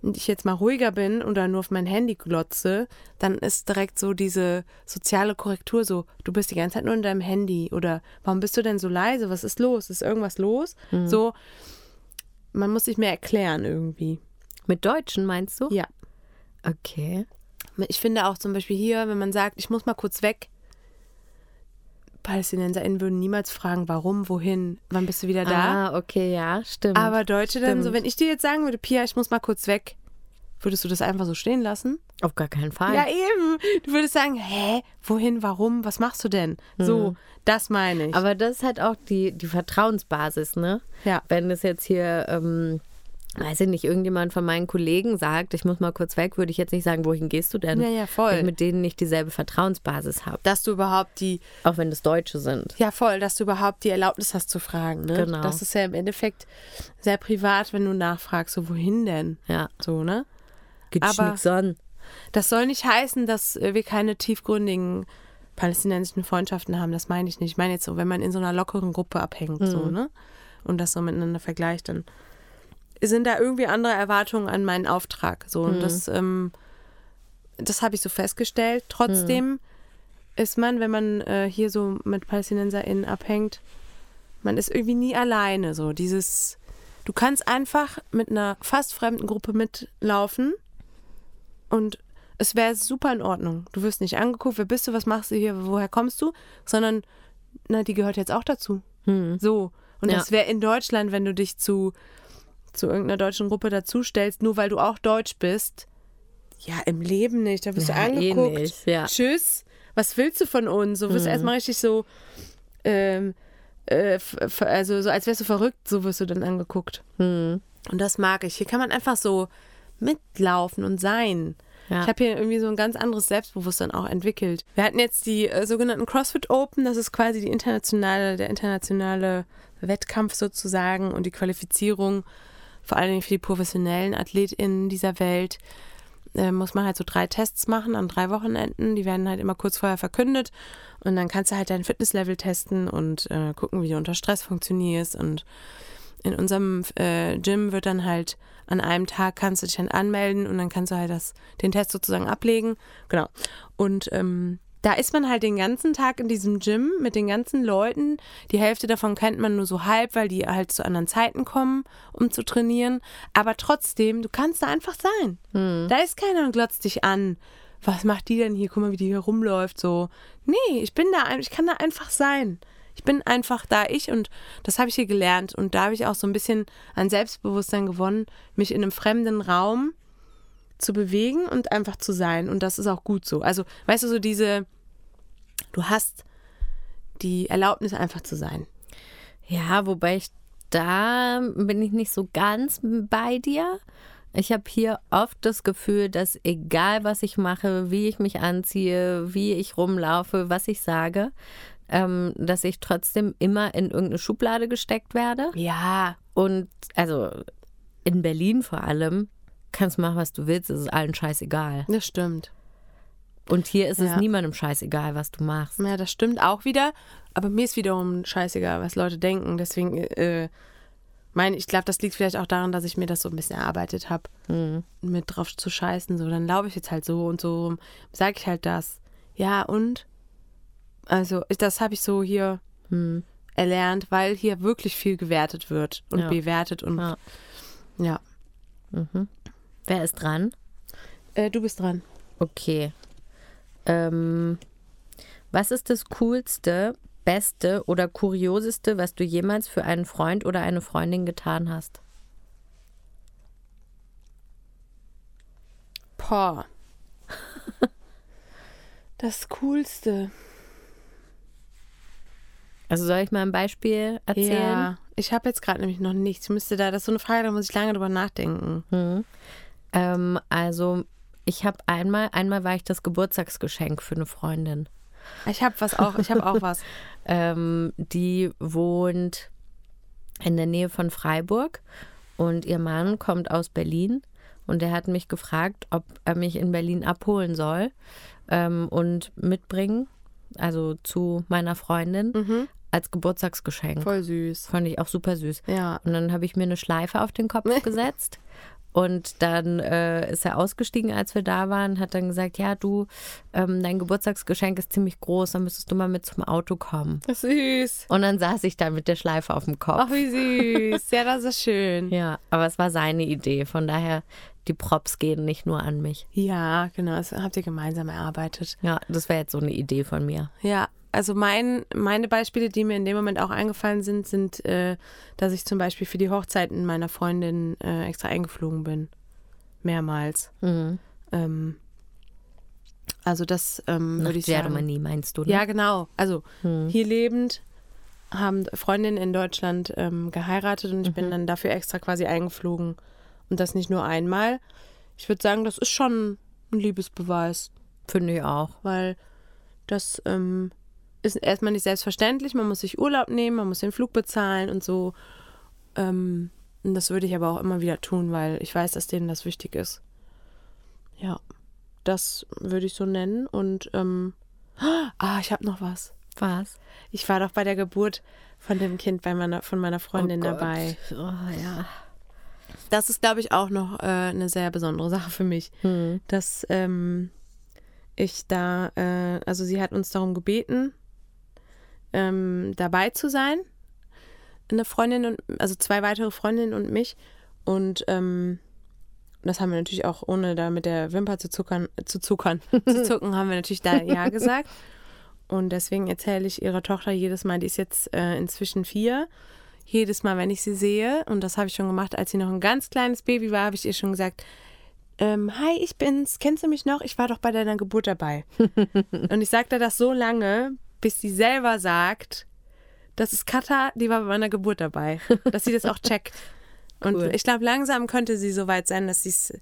und ich jetzt mal ruhiger bin oder nur auf mein Handy glotze, dann ist direkt so diese soziale Korrektur so, du bist die ganze Zeit nur in deinem Handy oder warum bist du denn so leise? Was ist los? Ist irgendwas los? So, man muss sich mehr erklären irgendwie. Mit Deutschen meinst du? Ja. Okay. Ich finde auch zum Beispiel hier, wenn man sagt, ich muss mal kurz weg, PalästinenserInnen würden niemals fragen, warum, wohin, wann bist du wieder da? Ah, okay, ja, stimmt. Aber Deutsche dann so, Stimmt. wenn ich dir jetzt sagen würde, Pia, ich muss mal kurz weg, würdest du das einfach so stehen lassen? Auf gar keinen Fall. Ja, eben. Du würdest sagen, hä, wohin, warum, was machst du denn? So, das meine ich. Aber das ist halt auch die, die Vertrauensbasis, ne? Ja. Wenn es jetzt hier, ähm, weiß ich nicht, irgendjemand von meinen Kollegen sagt, ich muss mal kurz weg, würde ich jetzt nicht sagen, wohin gehst du denn? Ja, ja, voll. Weil ich mit denen nicht dieselbe Vertrauensbasis habe. dass du überhaupt die, Auch wenn es Deutsche sind. ja voll, dass du überhaupt die Erlaubnis hast zu fragen. Ne? Genau. Das ist ja im Endeffekt sehr privat, wenn du nachfragst, so wohin denn? Ja. So, ne? Geht Aber- nix an. Das soll nicht heißen, dass äh, wir keine tiefgründigen palästinensischen Freundschaften haben. Das meine ich nicht. Ich meine jetzt so, wenn man in so einer lockeren Gruppe abhängt, so, ne? Und das so miteinander vergleicht, dann sind da irgendwie andere Erwartungen an meinen Auftrag. So, und das, ähm, das habe ich so festgestellt. Trotzdem ist man, wenn man äh, hier so mit PalästinenserInnen abhängt, man ist irgendwie nie alleine. So, dieses, du kannst einfach mit einer fast fremden Gruppe mitlaufen und es wäre super in Ordnung. Du wirst nicht angeguckt, wer bist du, was machst du hier, woher kommst du, sondern, na, die gehört jetzt auch dazu. So. Und Ja. das wäre in Deutschland, wenn du dich zu, zu irgendeiner deutschen Gruppe dazustellst, nur weil du auch deutsch bist. Ja, im Leben nicht. Da wirst Ja, du eh angeguckt. nicht, ja. Tschüss. Was willst du von uns? So wirst du erstmal richtig so, ähm, äh, also so als wärst du verrückt, so wirst du dann angeguckt. Hm. Und das mag ich. Hier kann man einfach so mitlaufen und sein. Ja. Ich habe hier irgendwie so ein ganz anderes Selbstbewusstsein auch entwickelt. Wir hatten jetzt die äh, sogenannten CrossFit Open, das ist quasi die internationale, der internationale Wettkampf sozusagen und die Qualifizierung, vor allen Dingen für die professionellen AthletInnen dieser Welt, äh, muss man halt so drei Tests machen an drei Wochenenden. Die werden halt immer kurz vorher verkündet und dann kannst du halt dein Fitnesslevel testen und äh, gucken, wie du unter Stress funktionierst und in unserem äh, Gym wird dann halt an einem Tag kannst du dich dann anmelden und dann kannst du halt das, den Test sozusagen ablegen. Genau. Und ähm, da ist man halt den ganzen Tag in diesem Gym mit den ganzen Leuten. Die Hälfte davon kennt man nur so halb, weil die halt zu anderen Zeiten kommen, um zu trainieren. Aber trotzdem, du kannst da einfach sein. Da ist keiner und glotzt dich an. Was macht die denn hier? Guck mal, wie die hier rumläuft. So. Nee, ich bin da, ich kann da einfach sein. Ich bin einfach da ich und das habe ich hier gelernt. Und da habe ich auch so ein bisschen an Selbstbewusstsein gewonnen, mich in einem fremden Raum zu bewegen und einfach zu sein. Und das ist auch gut so. Also, weißt du, so diese, du hast die Erlaubnis, einfach zu sein. Ja, wobei ich da bin ich nicht so ganz bei dir. Ich habe hier oft das Gefühl, dass egal was ich mache, wie ich mich anziehe, wie ich rumlaufe, was ich sage, ähm, dass ich trotzdem immer in irgendeine Schublade gesteckt werde. Ja. Und also in Berlin vor allem kannst machen, was du willst, es ist allen scheißegal. Das stimmt. Und hier ist es Ja. niemandem scheißegal, was du machst. Ja, das stimmt auch wieder. Aber mir ist wiederum scheißegal, was Leute denken. Deswegen, äh, mein, ich glaube, das liegt vielleicht auch daran, dass ich mir das so ein bisschen erarbeitet habe, mit drauf zu scheißen. So, dann laufe ich jetzt halt so und so, sage ich halt das. Ja, und? Also, ich, das habe ich so hier erlernt, weil hier wirklich viel gewertet wird und Ja. bewertet und Ja. ja. Wer ist dran? Äh, du bist dran. Okay. Ähm, was ist das Coolste, Beste oder Kurioseste, was du jemals für einen Freund oder eine Freundin getan hast? Boah. Das Coolste. Also soll ich mal ein Beispiel erzählen? Ja, ich habe jetzt gerade nämlich noch nichts. Ich müsste da, das ist so eine Frage, da muss ich lange drüber nachdenken. Ähm, also ich habe einmal, einmal war ich das Geburtstagsgeschenk für eine Freundin. Ich habe was auch, ich habe auch was. Ähm, die wohnt in der Nähe von Freiburg und ihr Mann kommt aus Berlin und er hat mich gefragt, ob er mich in Berlin abholen soll ähm, und mitbringen, also zu meiner Freundin als Geburtstagsgeschenk. Voll süß. Fand ich auch super süß. Ja. Und dann habe ich mir eine Schleife auf den Kopf gesetzt. Und dann äh, ist er ausgestiegen, als wir da waren, hat dann gesagt, ja, du, ähm, dein Geburtstagsgeschenk ist ziemlich groß, dann müsstest du mal mit zum Auto kommen. Süß. Und dann saß ich da mit der Schleife auf dem Kopf. Ach, wie süß. Ja, das ist schön. Ja, aber es war seine Idee. Von daher, die Props gehen nicht nur an mich. Ja, genau. Das habt ihr gemeinsam erarbeitet. Ja, das wäre jetzt so eine Idee von mir. Ja, also mein, meine Beispiele, die mir in dem Moment auch eingefallen sind, sind, äh, dass ich zum Beispiel für die Hochzeiten meiner Freundin äh, extra eingeflogen bin. Mehrmals. Mhm. Ähm, also das ähm, würde ich sagen. Germany meinst du, ne? Ja, genau. Also hier lebend haben Freundinnen in Deutschland ähm, geheiratet und ich bin dann dafür extra quasi eingeflogen. Und das nicht nur einmal. Ich würde sagen, das ist schon ein Liebesbeweis, Finde ich auch. weil das ähm, ist erstmal nicht selbstverständlich. Man muss sich Urlaub nehmen, man muss den Flug bezahlen und so. Ähm, und das würde ich aber auch immer wieder tun, weil ich weiß, dass denen das wichtig ist. Ja, das würde ich so nennen. Und ähm, ah, ich habe noch was. Was? Ich war doch bei der Geburt von dem Kind bei meiner, von meiner Freundin Oh dabei. Oh, ja. Das ist, glaube ich, auch noch äh, eine sehr besondere Sache für mich, Hm. dass ähm, ich da, äh, also sie hat uns darum gebeten, ähm, dabei zu sein. eine Freundin und also zwei weitere Freundinnen und mich. Und ähm, das haben wir natürlich auch, ohne da mit der Wimper zu zuckern, zu zuckern, zu zucken, haben wir natürlich da Ja gesagt. Und deswegen erzähle ich ihrer Tochter jedes Mal, die ist jetzt äh, inzwischen vier, jedes Mal, wenn ich sie sehe, und das habe ich schon gemacht, als sie noch ein ganz kleines Baby war, habe ich ihr schon gesagt, ähm, hi, ich bin's, kennst du mich noch? Ich war doch bei deiner Geburt dabei. und ich sagte das so lange, bis sie selber sagt, das ist Katha, die war bei meiner Geburt dabei. Dass sie das auch checkt. Und Cool. ich glaube, langsam könnte sie so weit sein, dass sie es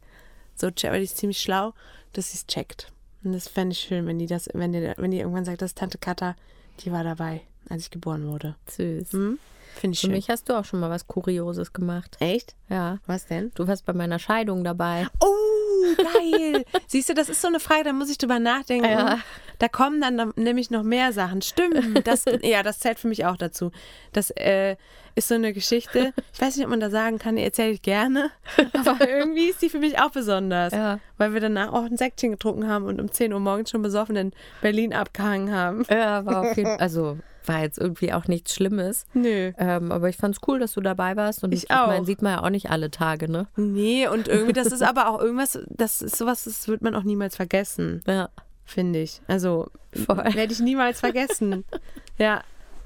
so checkt, weil die ist ziemlich schlau, dass sie es checkt. Und das fände ich schön, wenn die das, wenn die, wenn die irgendwann sagt, das ist Tante Katha, die war dabei, als ich geboren wurde. Süß. Hm? Finde ich Für schön. mich hast du auch schon mal was Kurioses gemacht. Echt? Ja. Was denn? Du warst bei meiner Scheidung dabei. Oh, geil. Siehst du, das ist so eine Frage, da muss ich drüber nachdenken. Ja. Da kommen dann noch- nämlich noch mehr Sachen. Stimmt. Das, ja, das zählt für mich auch dazu. Das äh, ist so eine Geschichte. Ich weiß nicht, ob man da sagen kann, die erzähle ich gerne. Aber irgendwie ist die für mich auch besonders. Ja. Weil wir danach auch ein Säckchen getrunken haben und um 10 Uhr morgens schon besoffen in Berlin abgehangen haben. Ja, war auf jeden Also war jetzt irgendwie auch nichts Schlimmes. Nö. Ähm, aber ich fand's cool, dass du dabei warst. Und Ich ich auch. sieht man ja auch nicht alle Tage, ne? Nee, und irgendwie, das ist aber auch irgendwas, das ist sowas, das wird man auch niemals vergessen. Ja. Finde ich. Also werde ich niemals vergessen. ja.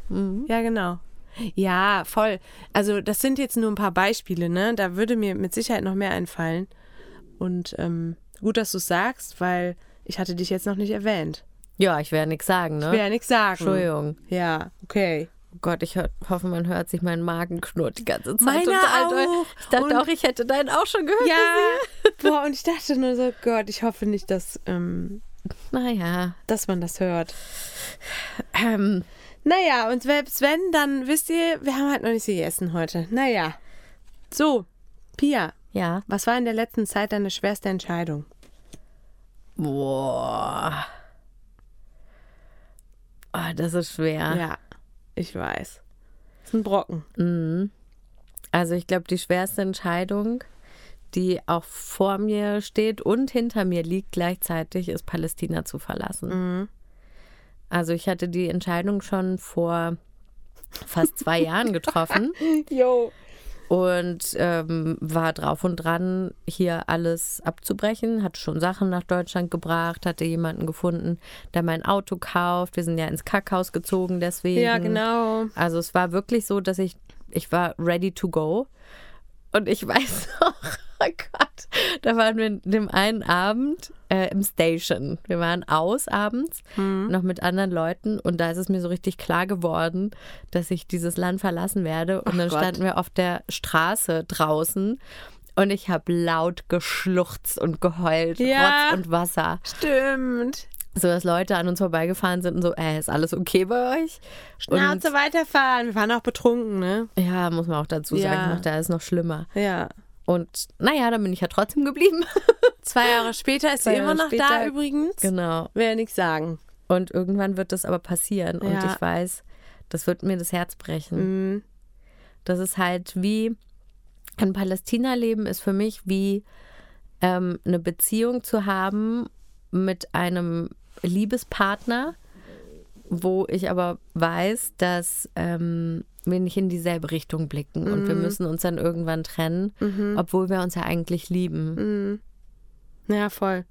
Ja, genau. Ja, voll. Also das sind jetzt nur ein paar Beispiele, ne? Da würde mir mit Sicherheit noch mehr einfallen. Und ähm, gut, dass du es sagst, weil ich hatte dich jetzt noch nicht erwähnt. Ja, ich werde nichts sagen, ne? Ich will ja nichts sagen. Entschuldigung. Ja, okay. Oh Gott, ich hör, hoffe, man hört sich meinen Magen knurrt die ganze Zeit. Doll. auch. Ich dachte Und- auch, ich hätte deinen auch schon gehört. Ja, boah, und ich dachte nur so, Gott, ich hoffe nicht, dass, ähm, Naja. dass man das hört. Ähm, Naja, und selbst wenn, dann wisst ihr, wir haben halt noch nicht gegessen heute. Naja. So, Pia, ja. was war in der letzten Zeit deine schwerste Entscheidung? Boah. Oh, das ist schwer. Ja, ich weiß. Das ist ein Brocken. Mhm. Also ich glaube, die schwerste Entscheidung, die auch vor mir steht und hinter mir liegt gleichzeitig, ist Palästina zu verlassen. Also ich hatte die Entscheidung schon vor fast zwei Jahren getroffen Jo. und ähm, war drauf und dran, hier alles abzubrechen. Hatte schon Sachen nach Deutschland gebracht, hatte jemanden gefunden, der mein Auto kauft. Wir sind ja ins Kackhaus gezogen deswegen. Ja, genau. Also es war wirklich so, dass ich, ich war ready to go. Und ich weiß noch, oh Gott, da waren wir dem einen Abend äh, im Station. Wir waren aus abends, noch mit anderen Leuten. Und da ist es mir so richtig klar geworden, dass ich dieses Land verlassen werde. Und Ach dann Gott. standen wir auf der Straße draußen. Und ich habe laut geschluchzt und geheult, Ja. Rotz und Wasser. Stimmt. So dass Leute an uns vorbeigefahren sind und so, äh, ist alles okay bei euch? Schnauze weiterfahren. Wir waren auch betrunken, ne? Ja, muss man auch dazu sagen, Ja. da ist noch schlimmer. Ja. Und naja, dann bin ich ja trotzdem geblieben. Zwei Jahre später ist sie Zwei immer Jahre noch da später. übrigens. genau. Will ja nichts sagen. Und irgendwann wird das aber passieren. Und Ja. ich weiß, das wird mir das Herz brechen. Mhm. Das ist halt wie, ein Palästina-Leben ist für mich wie ähm, eine Beziehung zu haben mit einem Liebespartner, wo ich aber weiß, dass ähm, wir nicht in dieselbe Richtung blicken und wir müssen uns dann irgendwann trennen, obwohl wir uns ja eigentlich lieben. Ja, voll.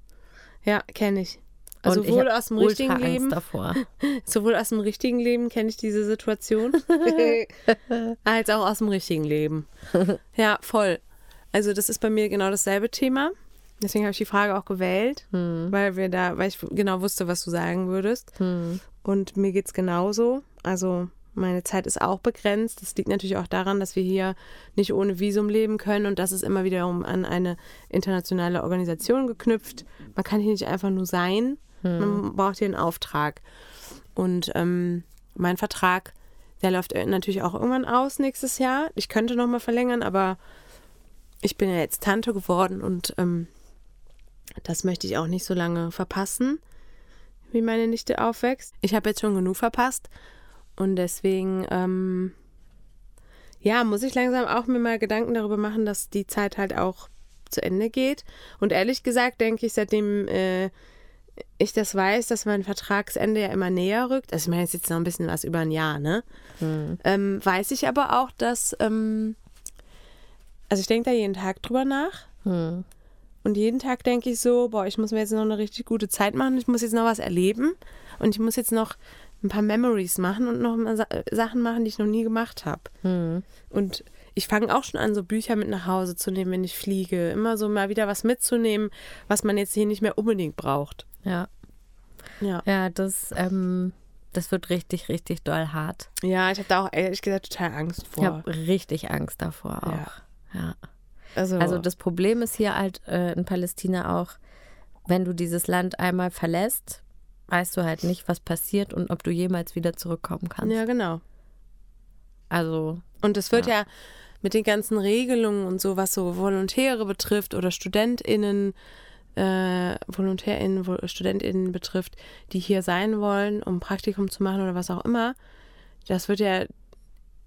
Ja, kenne ich. Also und ich sowohl hab aus dem richtigen Angst Leben, davor. sowohl aus dem richtigen Leben kenne ich diese Situation, als auch aus dem richtigen Leben. Ja, voll. Also das ist bei mir genau dasselbe Thema. Deswegen habe ich die Frage auch gewählt, weil wir da, weil ich genau wusste, was du sagen würdest. Und mir geht's genauso. Also meine Zeit ist auch begrenzt. Das liegt natürlich auch daran, dass wir hier nicht ohne Visum leben können und das ist immer wiederum an eine internationale Organisation geknüpft. Man kann hier nicht einfach nur sein. Man braucht hier einen Auftrag. Und ähm, mein Vertrag, der läuft natürlich auch irgendwann aus nächstes Jahr. Ich könnte noch mal verlängern, aber ich bin ja jetzt Tante geworden und ähm, das möchte ich auch nicht so lange verpassen, wie meine Nichte aufwächst. Ich habe jetzt schon genug verpasst und deswegen, ähm, ja, muss ich langsam auch mir mal Gedanken darüber machen, dass die Zeit halt auch zu Ende geht. Und ehrlich gesagt denke ich, seitdem äh, ich das weiß, dass mein Vertragsende ja immer näher rückt, also ich meine, jetzt jetzt noch ein bisschen was über ein Jahr, ne? Ähm, weiß ich aber auch, dass, ähm, also ich denke da jeden Tag drüber nach. Hm. Und jeden Tag denke ich so, boah, ich muss mir jetzt noch eine richtig gute Zeit machen, ich muss jetzt noch was erleben und ich muss jetzt noch ein paar Memories machen und noch mal Sa Sachen machen, die ich noch nie gemacht habe. Hm. Und ich fange auch schon an, so Bücher mit nach Hause zu nehmen, wenn ich fliege. Immer so mal wieder was mitzunehmen, was man jetzt hier nicht mehr unbedingt braucht. Ja. Ja, Ja, das, ähm, das wird richtig, richtig doll hart. ja ich habe da auch ehrlich gesagt total Angst Ich vor. habe richtig Angst davor auch. Ja. ja. Also, Also das Problem ist hier halt äh, in Palästina auch, wenn du dieses Land einmal verlässt, weißt du halt nicht, was passiert und ob du jemals wieder zurückkommen kannst. ja, genau. Also, Und es wird ja. mit den ganzen Regelungen und so, was so Volontäre betrifft oder StudentInnen, äh, VolontärInnen, Vol- StudentInnen betrifft, die hier sein wollen, um Praktikum zu machen oder was auch immer, das wird ja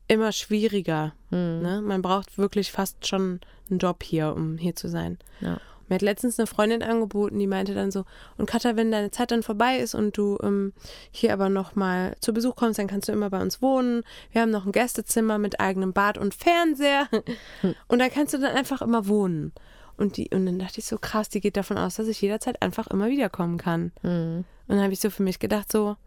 immer schwieriger. hm, Ne? Man braucht wirklich fast schon einen Job hier, um hier zu sein. ja. Mir hat letztens eine Freundin angeboten, die meinte dann so, und Katha, wenn deine Zeit dann vorbei ist und du ähm, hier aber noch mal zu Besuch kommst, dann kannst du immer bei uns wohnen. Wir haben noch ein Gästezimmer mit eigenem Bad und Fernseher. Und da kannst du dann einfach immer wohnen. Und, die, und dann dachte ich so, krass, die geht davon aus, dass ich jederzeit einfach immer wiederkommen kann. Hm, Und dann habe ich so für mich gedacht, so,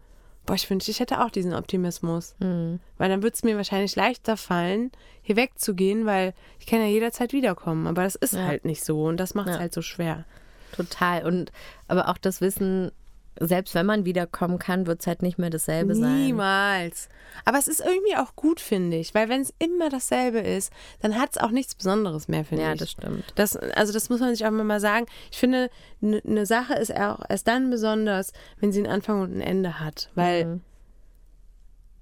boah, ich wünschte, ich hätte auch diesen Optimismus. hm. Weil dann würde es mir wahrscheinlich leichter fallen, hier wegzugehen, weil ich kann ja jederzeit wiederkommen. Aber das ist Ja. halt nicht so und das macht es Ja. halt so schwer. Total. Und aber auch das Wissen, selbst wenn man wiederkommen kann, wird es halt nicht mehr dasselbe sein. Niemals. Aber es ist irgendwie auch gut, finde ich, weil wenn es immer dasselbe ist, dann hat es auch nichts Besonderes mehr, finde Ja, ich. das stimmt. Das, also das muss man sich auch mal sagen. Ich finde, eine Sache ist auch erst dann besonders, wenn sie einen Anfang und ein Ende hat. Weil, Mhm.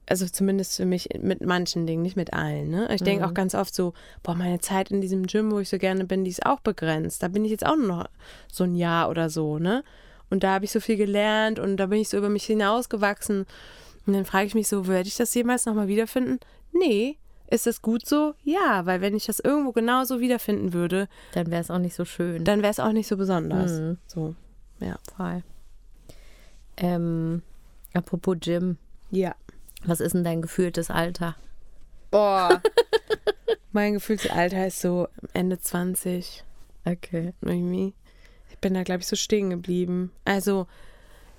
also zumindest für mich mit manchen Dingen, nicht mit allen. Ne? Ich denke auch ganz oft so, boah, meine Zeit in diesem Gym, wo ich so gerne bin, die ist auch begrenzt. Da bin ich jetzt auch nur noch so ein Jahr oder so, ne? Und da habe ich so viel gelernt und da bin ich so über mich hinausgewachsen. Und dann frage ich mich so, werde ich das jemals nochmal wiederfinden? Nee. Ist das gut so? Ja, weil wenn ich das irgendwo genauso wiederfinden würde, Dann wäre es auch nicht so schön. dann wäre es auch nicht so besonders. Mhm. So, ja. Voll. Ähm, apropos Gym, Ja. was ist denn dein gefühltes Alter? Boah. mein gefühltes Alter ist so Ende 20 Okay. irgendwie. Ich bin da, glaube ich, so stehen geblieben. Also,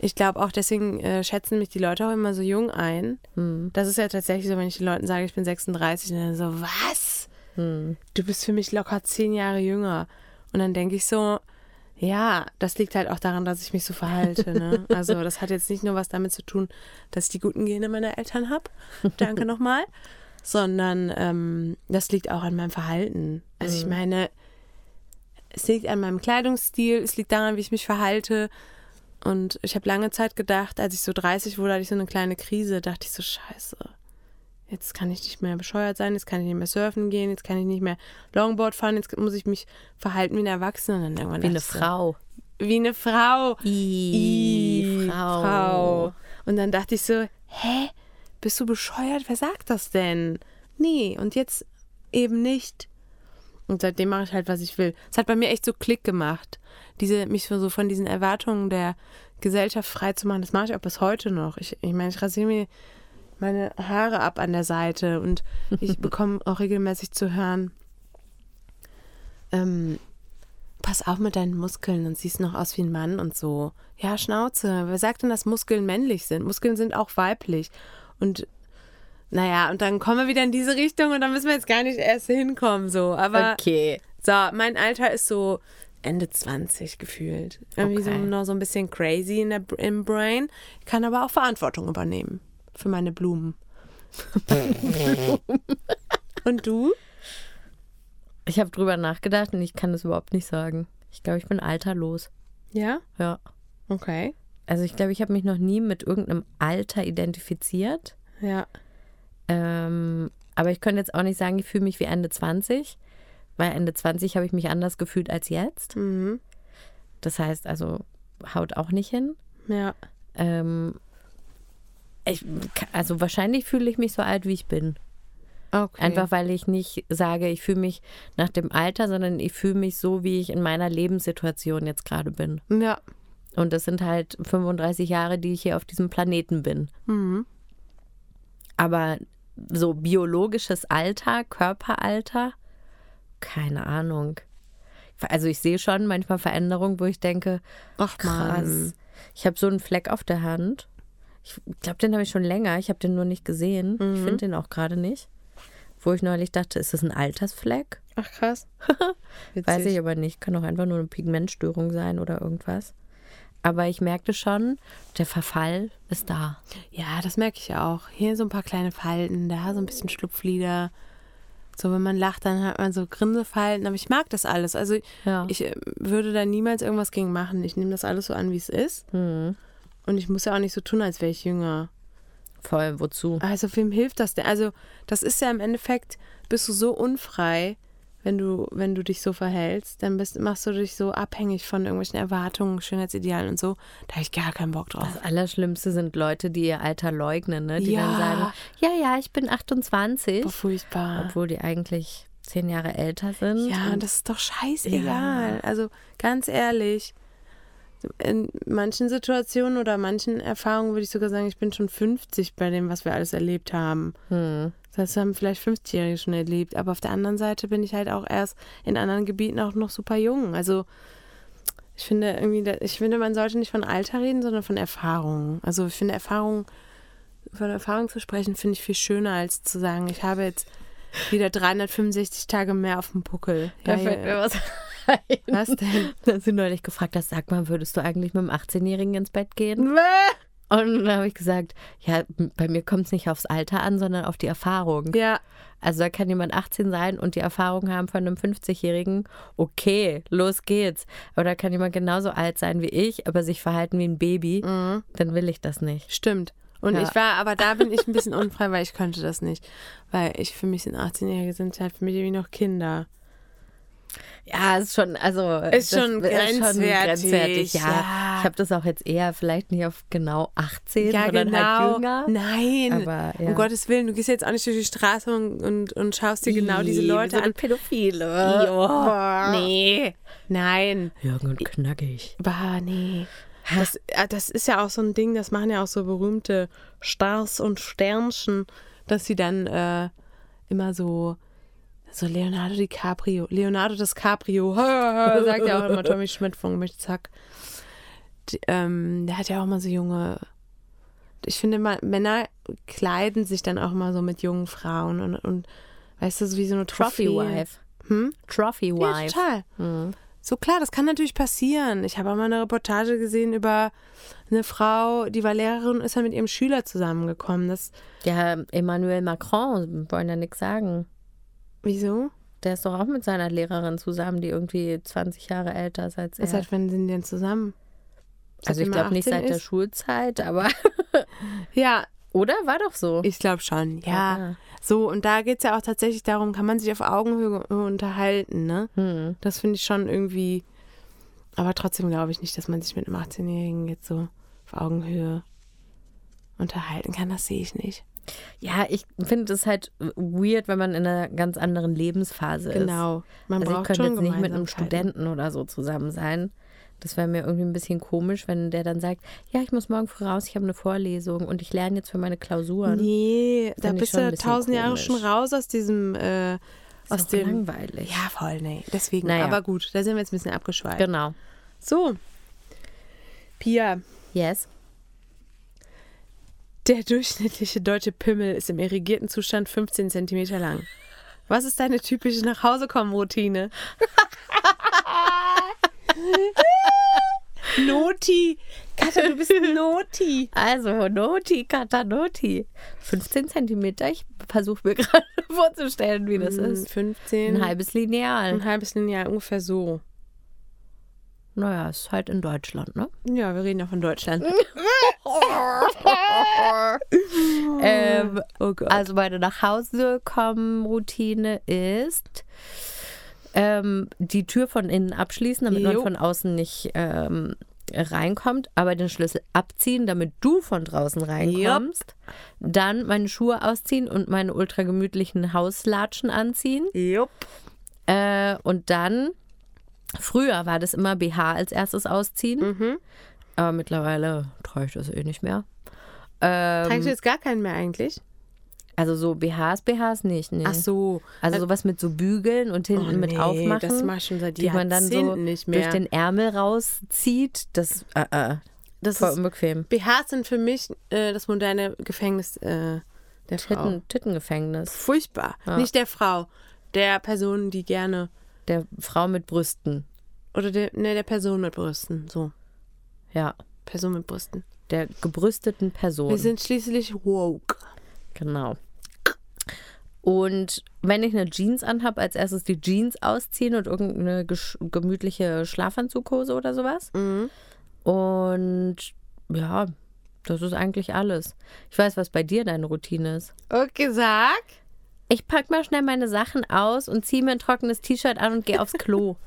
ich glaube auch deswegen äh, schätzen mich die Leute auch immer so jung ein. Hm. Das ist ja tatsächlich so, wenn ich den Leuten sage, ich bin 36, und dann so, was? Hm. Du bist für mich locker zehn Jahre jünger. Und dann denke ich so, ja, das liegt halt auch daran, dass ich mich so verhalte. Ne? Also das hat jetzt nicht nur was damit zu tun, dass ich die guten Gene meiner Eltern habe. Danke nochmal. Sondern ähm, das liegt auch an meinem Verhalten. Also ich meine, es liegt an meinem Kleidungsstil, es liegt daran, wie ich mich verhalte. Und ich habe lange Zeit gedacht, als ich so 30 wurde, hatte ich so eine kleine Krise, dachte ich so, scheiße. Jetzt kann ich nicht mehr bescheuert sein, jetzt kann ich nicht mehr surfen gehen, jetzt kann ich nicht mehr Longboard fahren, jetzt muss ich mich verhalten wie eine Erwachsene. Und dann irgendwann Wie eine so, Frau. Wie eine Frau. I, Frau. Frau. Und dann dachte ich so, hä? Bist du bescheuert? Wer sagt das denn? Nee, und jetzt eben nicht. Und seitdem mache ich halt, was ich will. Es hat bei mir echt so Klick gemacht. Diese, mich so von diesen Erwartungen der Gesellschaft frei zu machen, das mache ich auch bis heute noch. Ich, ich meine, ich rasiere mir meine Haare ab an der Seite und ich bekomme auch regelmäßig zu hören, ähm, pass auf mit deinen Muskeln und siehst noch aus wie ein Mann und so. Ja, Schnauze. Wer sagt denn, dass Muskeln männlich sind? Muskeln sind auch weiblich. Und naja, und dann kommen wir wieder in diese Richtung und dann müssen wir jetzt gar nicht erst hinkommen, so. Aber Okay. so, mein Alter ist so Ende 20 gefühlt. Irgendwie so Okay. noch so ein bisschen crazy in der, im Brain. Kann aber auch Verantwortung übernehmen für meine Blumen. und du? Ich habe drüber nachgedacht und ich kann das überhaupt nicht sagen. Ich glaube, ich bin alterlos. Ja? Ja. Okay. Also ich glaube, ich habe mich noch nie mit irgendeinem Alter identifiziert. Ja. Ähm, aber ich könnte jetzt auch nicht sagen, ich fühle mich wie Ende 20, weil Ende 20 habe ich mich anders gefühlt als jetzt. Mhm. Das heißt also, haut auch nicht hin. Ja. Ähm, ich, also wahrscheinlich fühle ich mich so alt, wie ich bin. Okay. Einfach weil ich nicht sage, ich fühle mich nach dem Alter, sondern ich fühle mich so, wie ich in meiner Lebenssituation jetzt gerade bin. Ja. Und das sind halt 35 Jahre, die ich hier auf diesem Planeten bin. Mhm. Aber so biologisches Alter, Körperalter, keine Ahnung. Also ich sehe schon manchmal Veränderungen, wo ich denke, Ach krass. Mann. Ich habe so einen Fleck auf der Hand. Ich glaube, den habe ich schon länger. Ich habe den nur nicht gesehen. Ich finde den auch gerade nicht. Wo ich neulich dachte, ist das ein Altersfleck? Ach krass. Weiß ich aber nicht. Kann auch einfach nur eine Pigmentstörung sein oder irgendwas. Aber ich merkte schon, der Verfall ist da. Ja, das merke ich auch. Hier so ein paar kleine Falten, da so ein bisschen Schlupflider. So, wenn man lacht, dann hat man so Grinsefalten. Aber ich mag das alles. Also Ja. ich äh, würde da niemals irgendwas gegen machen. Ich nehme das alles so an, wie es ist. Hm. Und ich muss ja auch nicht so tun, als wäre ich jünger. Voll, wozu? Also wem hilft das denn? Also das ist ja im Endeffekt, bist du so unfrei, wenn du, wenn du dich so verhältst, dann bist, machst du dich so abhängig von irgendwelchen Erwartungen, Schönheitsidealen und so. Da habe ich gar keinen Bock drauf. Das Allerschlimmste sind Leute, die ihr Alter leugnen, ne? die Ja. dann sagen, ja, ja, ich bin 28, Boah, furchtbar. obwohl die eigentlich zehn Jahre älter sind. Ja, das ist doch scheißegal. Also ganz ehrlich, in manchen Situationen oder manchen Erfahrungen würde ich sogar sagen, ich bin schon 50 bei dem, was wir alles erlebt haben. hm. Das haben vielleicht 50-Jährige schon erlebt. Aber auf der anderen Seite bin ich halt auch erst in anderen Gebieten auch noch super jung. Also ich finde irgendwie, ich finde, man sollte nicht von Alter reden, sondern von Erfahrung. Also ich finde Erfahrung, von Erfahrung zu sprechen, finde ich viel schöner, als zu sagen, ich habe jetzt wieder 365 Tage mehr auf dem Puckel. Da Ja, fällt mir ja. was ein. Was denn? Da hast du neulich gefragt hast, sag mal, würdest du eigentlich mit einem 18-Jährigen ins Bett gehen? Und dann habe ich gesagt, ja, bei mir kommt es nicht aufs Alter an, sondern auf die Erfahrung. Ja, Also da kann jemand 18 sein und die Erfahrung haben von einem 50-Jährigen. Okay, los geht's. Aber da kann jemand genauso alt sein wie ich, aber sich verhalten wie ein Baby. Dann will ich das nicht. stimmt. Und Ja. ich war, aber da bin ich ein bisschen unfrei, weil ich könnte das nicht. Weil ich für mich sind 18-Jährige sind halt für mich irgendwie noch Kinder. Ja, ist schon, also Ist schon grenzwertig, Ja, ja. ich habe das auch jetzt eher vielleicht nicht auf genau 18, Ja, sondern genau. halt jünger. Nein. Aber, ja. Um Gottes Willen, du gehst jetzt auch nicht durch die Straße und, und, und schaust dir genau diese Leute so an. Pädophile. Boah. Nee. Nein. Jung und knackig. Bah, nee. Das, äh, das ist ja auch so ein Ding, das machen ja auch so berühmte Stars und Sternchen, dass sie dann äh, immer so, so Leonardo DiCaprio, Leonardo DiCaprio, sagt ja auch immer Tommy Schmidt von Gemischtes Zack. Die, ähm, der hat ja auch mal so junge, ich finde mal, Männer kleiden sich dann auch mal so mit jungen Frauen und, und weißt du, so wie so eine Trophy Trophäe. Wife. Hm? Trophy Ja, Wife. total. Mhm. So klar, das kann natürlich passieren. Ich habe auch mal eine Reportage gesehen über eine Frau, die war Lehrerin und ist dann mit ihrem Schüler zusammengekommen. Das, Ja, Emmanuel Macron, wollen ja nichts sagen. Wieso? Der ist doch auch mit seiner Lehrerin zusammen, die irgendwie 20 Jahre älter ist als er. Seit wann sind die denn zusammen? also ich glaube nicht 18 seit der ist? Schulzeit, aber Ja, oder war doch so. ich glaube schon. Ja. Ja. So, und da geht es ja auch tatsächlich darum, kann man sich auf Augenhöhe unterhalten, ne? Hm. Das finde ich schon irgendwie. Aber trotzdem glaube ich nicht, dass man sich mit einem 18-Jährigen jetzt so auf Augenhöhe unterhalten kann. Das sehe ich nicht. Ja, ich finde es halt weird, wenn man in einer ganz anderen Lebensphase ist. Genau. Man Also ich braucht könnte schon jetzt nicht mit einem. Studenten oder so zusammen sein. Das wäre mir irgendwie ein bisschen komisch, wenn der dann sagt, ja, ich muss morgen früh raus, ich habe eine Vorlesung und ich lerne jetzt für meine Klausuren. Nee, da ich bist du tausend Jahre schon raus aus diesem, äh, aus dem. langweilig. Ja, voll, nee. Deswegen, Naja. aber gut, da sind wir jetzt ein bisschen abgeschweift. Genau. So. Pia, Yes. Der durchschnittliche deutsche Pimmel ist im irrigierten Zustand 15 Zentimeter lang. Was ist deine typische Nachhausekommen-Routine? Noti. Katja, du bist Noti. Also, Noti, Kata, Noti. 15 Zentimeter. Ich versuche mir gerade vorzustellen, wie das ist. 15. Ein halbes Lineal. ein halbes Lineal, ungefähr so. Naja, ist halt in Deutschland, ne? Ja, wir reden ja von Deutschland. Ähm, oh also meine Nachhausekommen-Routine ist ähm, die Tür von innen abschließen, damit man Jo. von außen nicht ähm, reinkommt, aber den Schlüssel abziehen, damit du von draußen reinkommst. Dann meine Schuhe ausziehen und meine ultra gemütlichen Hauslatschen anziehen. Jupp. Äh, und dann, früher war das immer BH als erstes ausziehen. Mhm. Aber mittlerweile trage ich das eh nicht mehr. Ähm, Trägst du jetzt gar keinen mehr eigentlich? also so BHs, BHs nicht, nee. Ach so. Also sowas mit so Bügeln und hinten Oh, mit nee, aufmachen. Das mach ich schon seit die man dann so nicht mehr. durch den Ärmel rauszieht. Das, äh, äh, das voll ist, unbequem. BHs sind für mich äh, das moderne Gefängnis äh, der Frau. Titten, Tittengefängnis. Furchtbar. Ja. Nicht der Frau, der Person, die gerne Der Frau mit Brüsten. oder der, ne, der Person mit Brüsten. So, Ja. Person mit Brüsten. Der gebrüsteten Person. Wir sind schließlich woke. Genau. Und wenn ich eine Jeans anhab, als erstes die Jeans ausziehen und irgendeine gemütliche Schlafanzughose oder sowas. Mhm. Und ja, das ist eigentlich alles. Ich weiß, was bei dir deine Routine ist. Okay, sag. Ich pack mal schnell meine Sachen aus und ziehe mir ein trockenes T-Shirt an und gehe aufs Klo.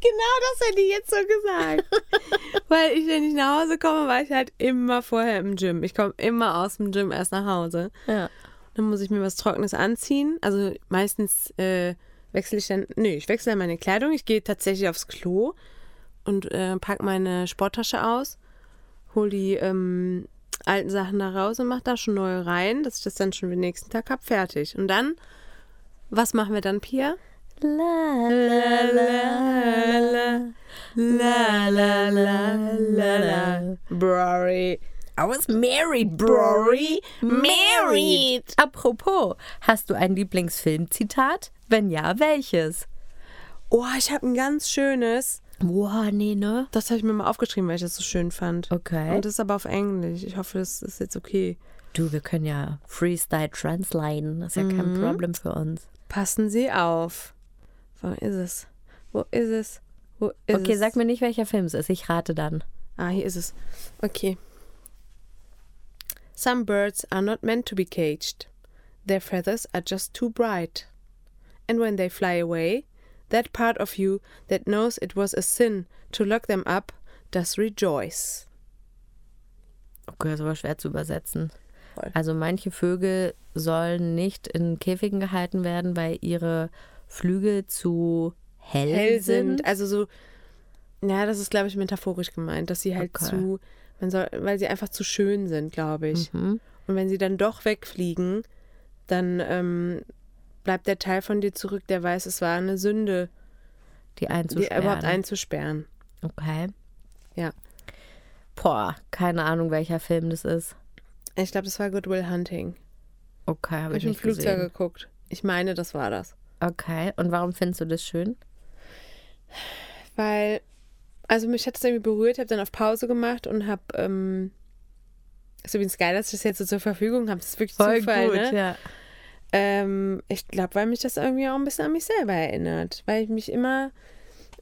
Genau das hätte ich jetzt so gesagt. Weil ich, wenn ich nach Hause komme, war ich halt immer vorher im Gym. Ich komme immer aus dem Gym erst nach Hause. Ja. Dann muss ich mir was Trockenes anziehen. Also meistens äh, wechsle ich dann, nö, ich wechsle dann meine Kleidung. Ich gehe tatsächlich aufs Klo und äh, pack meine Sporttasche aus, hol die ähm, alten Sachen da raus und mache da schon neue rein, dass ich das dann schon den nächsten Tag habe, fertig. Und dann, was machen wir dann, Pia? La la la la la la la la la Brory. I was married, Brory. Married. Apropos, hast du ein Lieblingsfilmzitat? Wenn ja, welches? Oh, ich habe ein ganz schönes. Boah, nee, ne? Das habe ich mir mal aufgeschrieben, weil ich das so schön fand. Okay. Und das ist aber auf Englisch. Ich hoffe, das ist jetzt okay. Du, wir können ja Freestyle translaten. Das ist ja kein Problem für uns. Passen Sie auf. Wo ist es? Wo ist es? Wo ist Okay, es? sag mir nicht, welcher Film es ist. Ich rate dann. Ah, hier ist es. Okay. Some birds are not meant to be caged. Their feathers are just too bright. And when they fly away, that part of you that knows it was a sin to lock them up does rejoice. Okay, das war schwer zu übersetzen. Voll. Also manche Vögel sollen nicht in Käfigen gehalten werden, weil ihre Flügel zu hell, hell sind. sind. Also so, ja, das ist, glaube ich, metaphorisch gemeint, dass sie halt Okay. zu, man soll, weil sie einfach zu schön sind, glaube ich. Mhm. Und wenn sie dann doch wegfliegen, dann ähm, bleibt der Teil von dir zurück, der weiß, es war eine Sünde, Die die einzusperren. überhaupt einzusperren. okay. Ja. Boah, keine Ahnung, welcher Film das ist. Ich glaube, das war Good Will Hunting. Okay, habe ich ich im Flugzeug gesehen. geguckt. Ich meine, das war das. Okay, und warum findest du das schön? Weil, also mich hat es irgendwie berührt, habe dann auf Pause gemacht und habe, ähm, ist übrigens geil, dass ich das jetzt so zur Verfügung habe. Das ist wirklich Zufall, ne? ja. Ähm, ich glaube, weil mich das irgendwie auch ein bisschen an mich selber erinnert. Weil ich mich immer,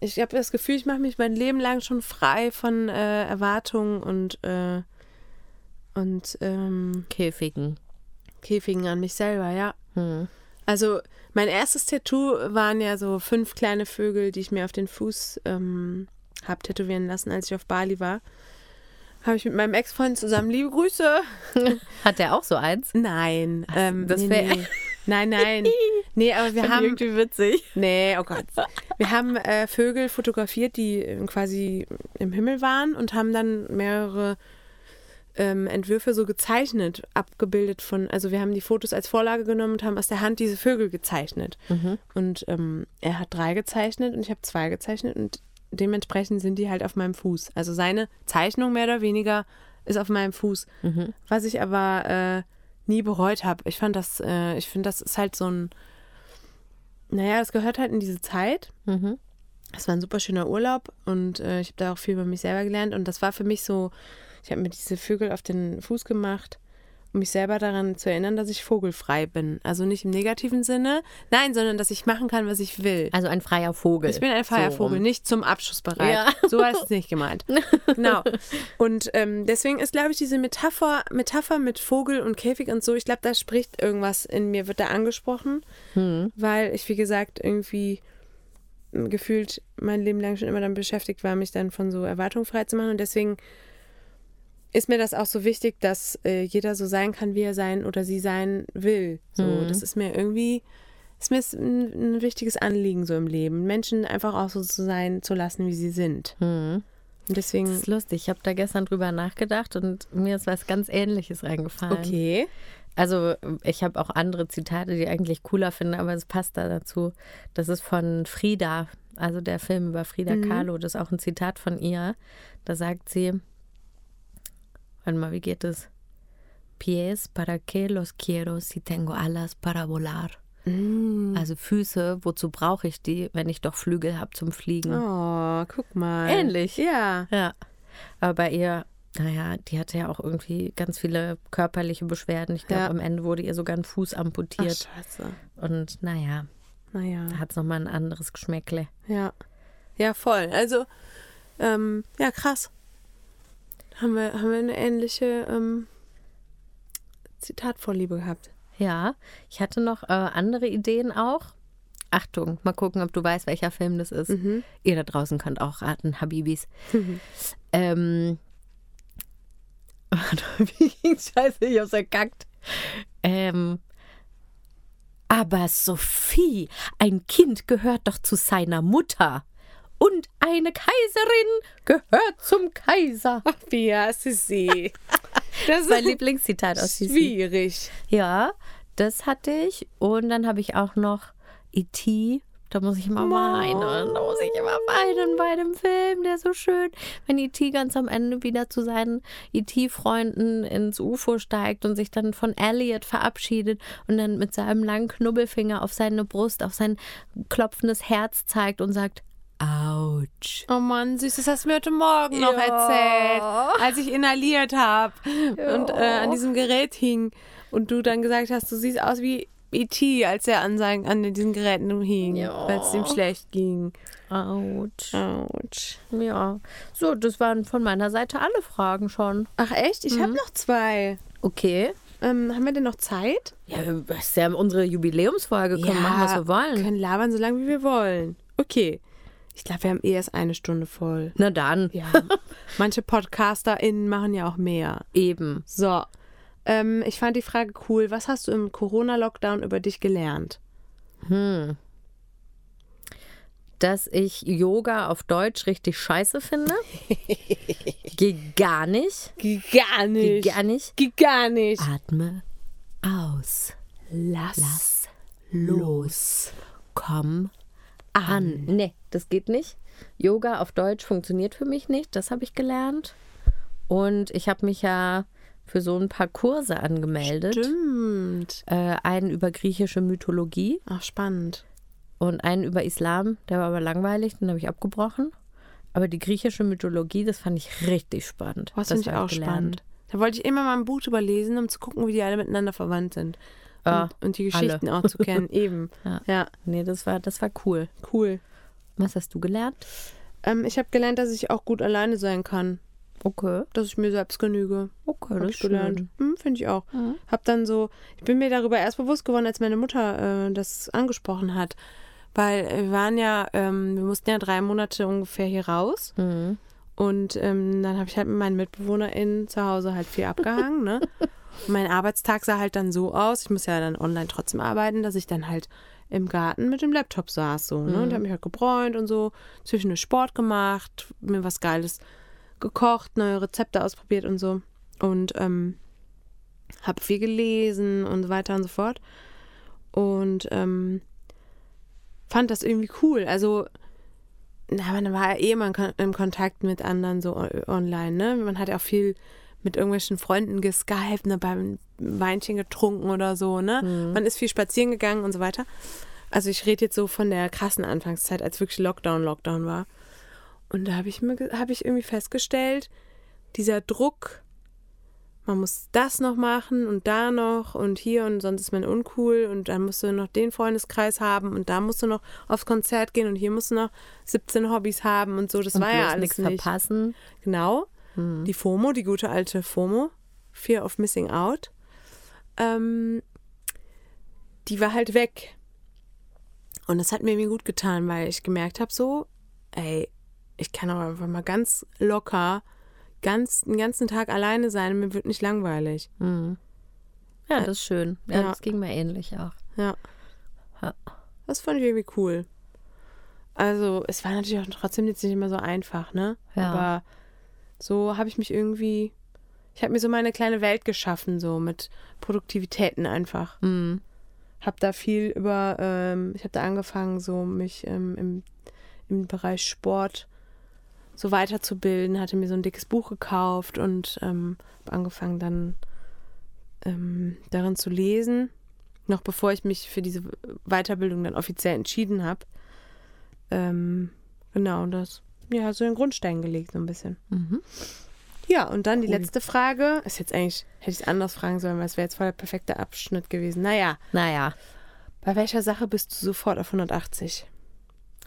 ich habe das Gefühl, ich mache mich mein Leben lang schon frei von äh, Erwartungen und, äh, und ähm, Käfigen. Käfigen an mich selber, ja. Hm. Also mein erstes Tattoo waren ja so fünf kleine Vögel, die ich mir auf den Fuß ähm, habe tätowieren lassen, als ich auf Bali war. Habe ich mit meinem Ex-Freund zusammen liebe Grüße. Hat der auch so eins? Nein, ähm, das nee, wär- nee. nein, nein. Nee, aber wir haben witzig. Nee, oh Gott. Wir haben äh, Vögel fotografiert, die äh, quasi im Himmel waren und haben dann mehrere ähm, Entwürfe so gezeichnet, abgebildet von, also wir haben die Fotos als Vorlage genommen und haben aus der Hand diese Vögel gezeichnet. Und ähm, er hat drei gezeichnet und ich habe zwei gezeichnet und dementsprechend sind die halt auf meinem Fuß. Also seine Zeichnung mehr oder weniger ist auf meinem Fuß. Was ich aber äh, nie bereut habe. Ich fand das, äh, ich finde, das ist halt so ein, naja, das gehört halt in diese Zeit. Mhm. Es war ein super schöner Urlaub und äh, ich habe da auch viel über mich selber gelernt. Und das war für mich so, ich habe mir diese Vögel auf den Fuß gemacht, um mich selber daran zu erinnern, dass ich vogelfrei bin. Also nicht im negativen Sinne, nein, sondern dass ich machen kann, was ich will. Also ein freier Vogel. Ich bin ein freier So Vogel, rum. nicht zum Abschuss bereit. Ja. So war es nicht gemeint. Genau. Und ähm, deswegen ist, glaube ich, diese Metapher, Metapher mit Vogel und Käfig und so, ich glaube, da spricht irgendwas in mir, wird da angesprochen, Hm. weil ich, wie gesagt, irgendwie ähm, gefühlt mein Leben lang schon immer damit beschäftigt war, mich dann von so Erwartungen frei zu machen. Und deswegen ist mir das auch so wichtig, dass äh, jeder so sein kann, wie er sein oder sie sein will. So, Mhm. das ist mir irgendwie, ist mir ein, ein wichtiges Anliegen so im Leben, Menschen einfach auch so zu sein zu lassen, wie sie sind. Hm. Und deswegen. Das ist lustig. Ich habe da gestern drüber nachgedacht und mir ist was ganz Ähnliches eingefallen. Okay. Also ich habe auch andere Zitate, die ich eigentlich cooler finde, aber es passt da dazu. Das ist von Frida, also der Film über Frida Kahlo. Das ist auch ein Zitat von ihr. Da sagt sie, warte mal, wie geht es? Pies para que los quiero si tengo alas para volar. Also Füße, wozu brauche ich die, wenn ich doch Flügel habe zum Fliegen? Oh, guck mal. Ähnlich. Ja. Ja. Aber bei ihr, naja, die hatte ja auch irgendwie ganz viele körperliche Beschwerden. Ich glaube, Ja. am Ende wurde ihr sogar ein Fuß Ach, amputiert. scheiße. Und naja, Naja. da hat es nochmal ein anderes Geschmäckle. Ja. Ja, voll. Also, ähm, ja, krass. Haben wir, haben wir eine ähnliche ähm, Zitatvorliebe gehabt. Ja, ich hatte noch äh, andere Ideen auch. Achtung, mal gucken, ob du weißt, welcher Film das ist. Ihr da draußen könnt auch raten, Habibis. ähm, wie ging's? Scheiße, ich hab's erkackt. Ähm, aber Sophie, ein Kind gehört doch zu seiner Mutter. Und eine Kaiserin gehört zum Kaiser. Ja, Sissi. Das ist Mein Lieblingszitat aus Sissi. schwierig. Ja, das hatte ich. Und dann habe ich auch noch E.T. Da muss ich immer weinen. Da muss ich immer weinen bei dem Film, der ist so schön. Wenn E.T. ganz am Ende wieder zu seinen E.T.-Freunden ins UFO steigt und sich dann von Elliot verabschiedet und dann mit seinem langen Knubbelfinger auf seine Brust, auf sein klopfendes Herz zeigt und sagt, Autsch. Oh Mann, süß, das hast du mir heute Morgen noch Ja. erzählt, als ich inhaliert habe und äh, an diesem Gerät hing und du dann gesagt hast, du siehst aus wie E.T., als er an, seinen, an diesen Geräten hing, Ja. weil es ihm schlecht ging. Autsch. Autsch. Ja. So, das waren von meiner Seite alle Fragen schon. Ach echt? Ich habe noch zwei. Okay. Ähm, haben wir denn noch Zeit? Ja, das ist ja unsere Jubiläumsfolge. Können machen, was wir wollen. können labern so lange, wie wir wollen. Okay. Ich glaube, wir haben eh erst eine Stunde voll. Na dann. Ja. Manche PodcasterInnen machen ja auch mehr. Eben. So. Ähm, ich fand die Frage cool. Was hast du im Corona-Lockdown über dich gelernt? Dass ich Yoga auf Deutsch richtig scheiße finde. Geht gar nicht. Gar Geht gar nicht. Geht gar nicht. Atme aus. Lass, Lass los. Komm an. Nee, das geht nicht. Yoga auf Deutsch funktioniert für mich nicht. Das habe ich gelernt. Und ich habe mich ja für so ein paar Kurse angemeldet. Stimmt. Äh, einen über griechische Mythologie Ach, spannend. und einen über Islam. Der war aber langweilig, den habe ich abgebrochen. Aber die griechische Mythologie, das fand ich richtig spannend. Was Das finde ich auch gelernt. spannend. Da wollte ich immer mal ein Buch drüber lesen, um zu gucken, wie die alle miteinander verwandt sind. Ja, und, und die alle. Geschichten auch zu kennen. Eben. Ja. ja, Nee, das war, das war cool. cool. Was hast du gelernt? Ähm, ich habe gelernt, dass ich auch gut alleine sein kann. Okay. Dass ich mir selbst genüge. Okay, Hab das ich gelernt. Hm, Finde ich auch. Hab dann so, ich bin mir darüber erst bewusst geworden, als meine Mutter äh, das angesprochen hat. Weil wir waren ja, ähm, wir mussten ja drei Monate ungefähr hier raus. Mhm. Und ähm, dann habe ich halt mit meinen MitbewohnerInnen zu Hause halt viel abgehangen, ne? Mein Arbeitstag sah halt dann so aus, ich muss ja dann online trotzdem arbeiten, dass ich dann halt im Garten mit dem Laptop saß so, ne? Und habe mich halt gebräunt und so, zwischendurch Sport gemacht, mir was Geiles gekocht, neue Rezepte ausprobiert und so. Und ähm, habe viel gelesen und so weiter und so fort. Und ähm, fand das irgendwie cool. Also na, man war ja eh immer in im Kontakt mit anderen so online, ne? Man hat ja auch viel mit irgendwelchen Freunden geskypt, ne, beim Weinchen getrunken oder so, ne? Man ist viel spazieren gegangen und so weiter. Also ich rede jetzt so von der krassen Anfangszeit, als wirklich Lockdown, Lockdown war. Und da habe ich mir, habe ich irgendwie festgestellt, dieser Druck, man muss das noch machen und da noch und hier und sonst ist man uncool und dann musst du noch den Freundeskreis haben und da musst du noch aufs Konzert gehen und hier musst du noch 17 Hobbys haben und so. Das Und war ja alles nichts nicht. verpassen. Genau. Die FOMO, die gute alte FOMO, Fear of Missing Out, ähm, die war halt weg. Und das hat mir irgendwie gut getan, weil ich gemerkt habe, so, ey, ich kann auch einfach mal ganz locker ganz, den ganzen Tag alleine sein und mir wird nicht langweilig. Ja, das ist schön. Ja, Ja. das ging mir ähnlich auch. Ja. Ja. Das fand ich irgendwie cool. Also, es war natürlich auch trotzdem jetzt nicht immer so einfach, ne? Ja. Aber so habe ich mich irgendwie. Ich habe mir so meine kleine Welt geschaffen, so mit Produktivitäten einfach. Mhm. Habe da viel über. Ähm, ich habe da angefangen, so mich ähm, im, im Bereich Sport so weiterzubilden. Hatte mir so ein dickes Buch gekauft und ähm, habe angefangen, dann ähm, darin zu lesen. Noch bevor ich mich für diese Weiterbildung dann offiziell entschieden habe. Ähm, genau, und das, ja, so den Grundstein gelegt, so ein bisschen. Mhm. Ja, und dann die Cool. letzte Frage. Ist jetzt eigentlich, hätte ich es anders fragen sollen, weil es wäre jetzt voll der perfekte Abschnitt gewesen. Naja, Naja, bei welcher Sache bist du sofort auf 180?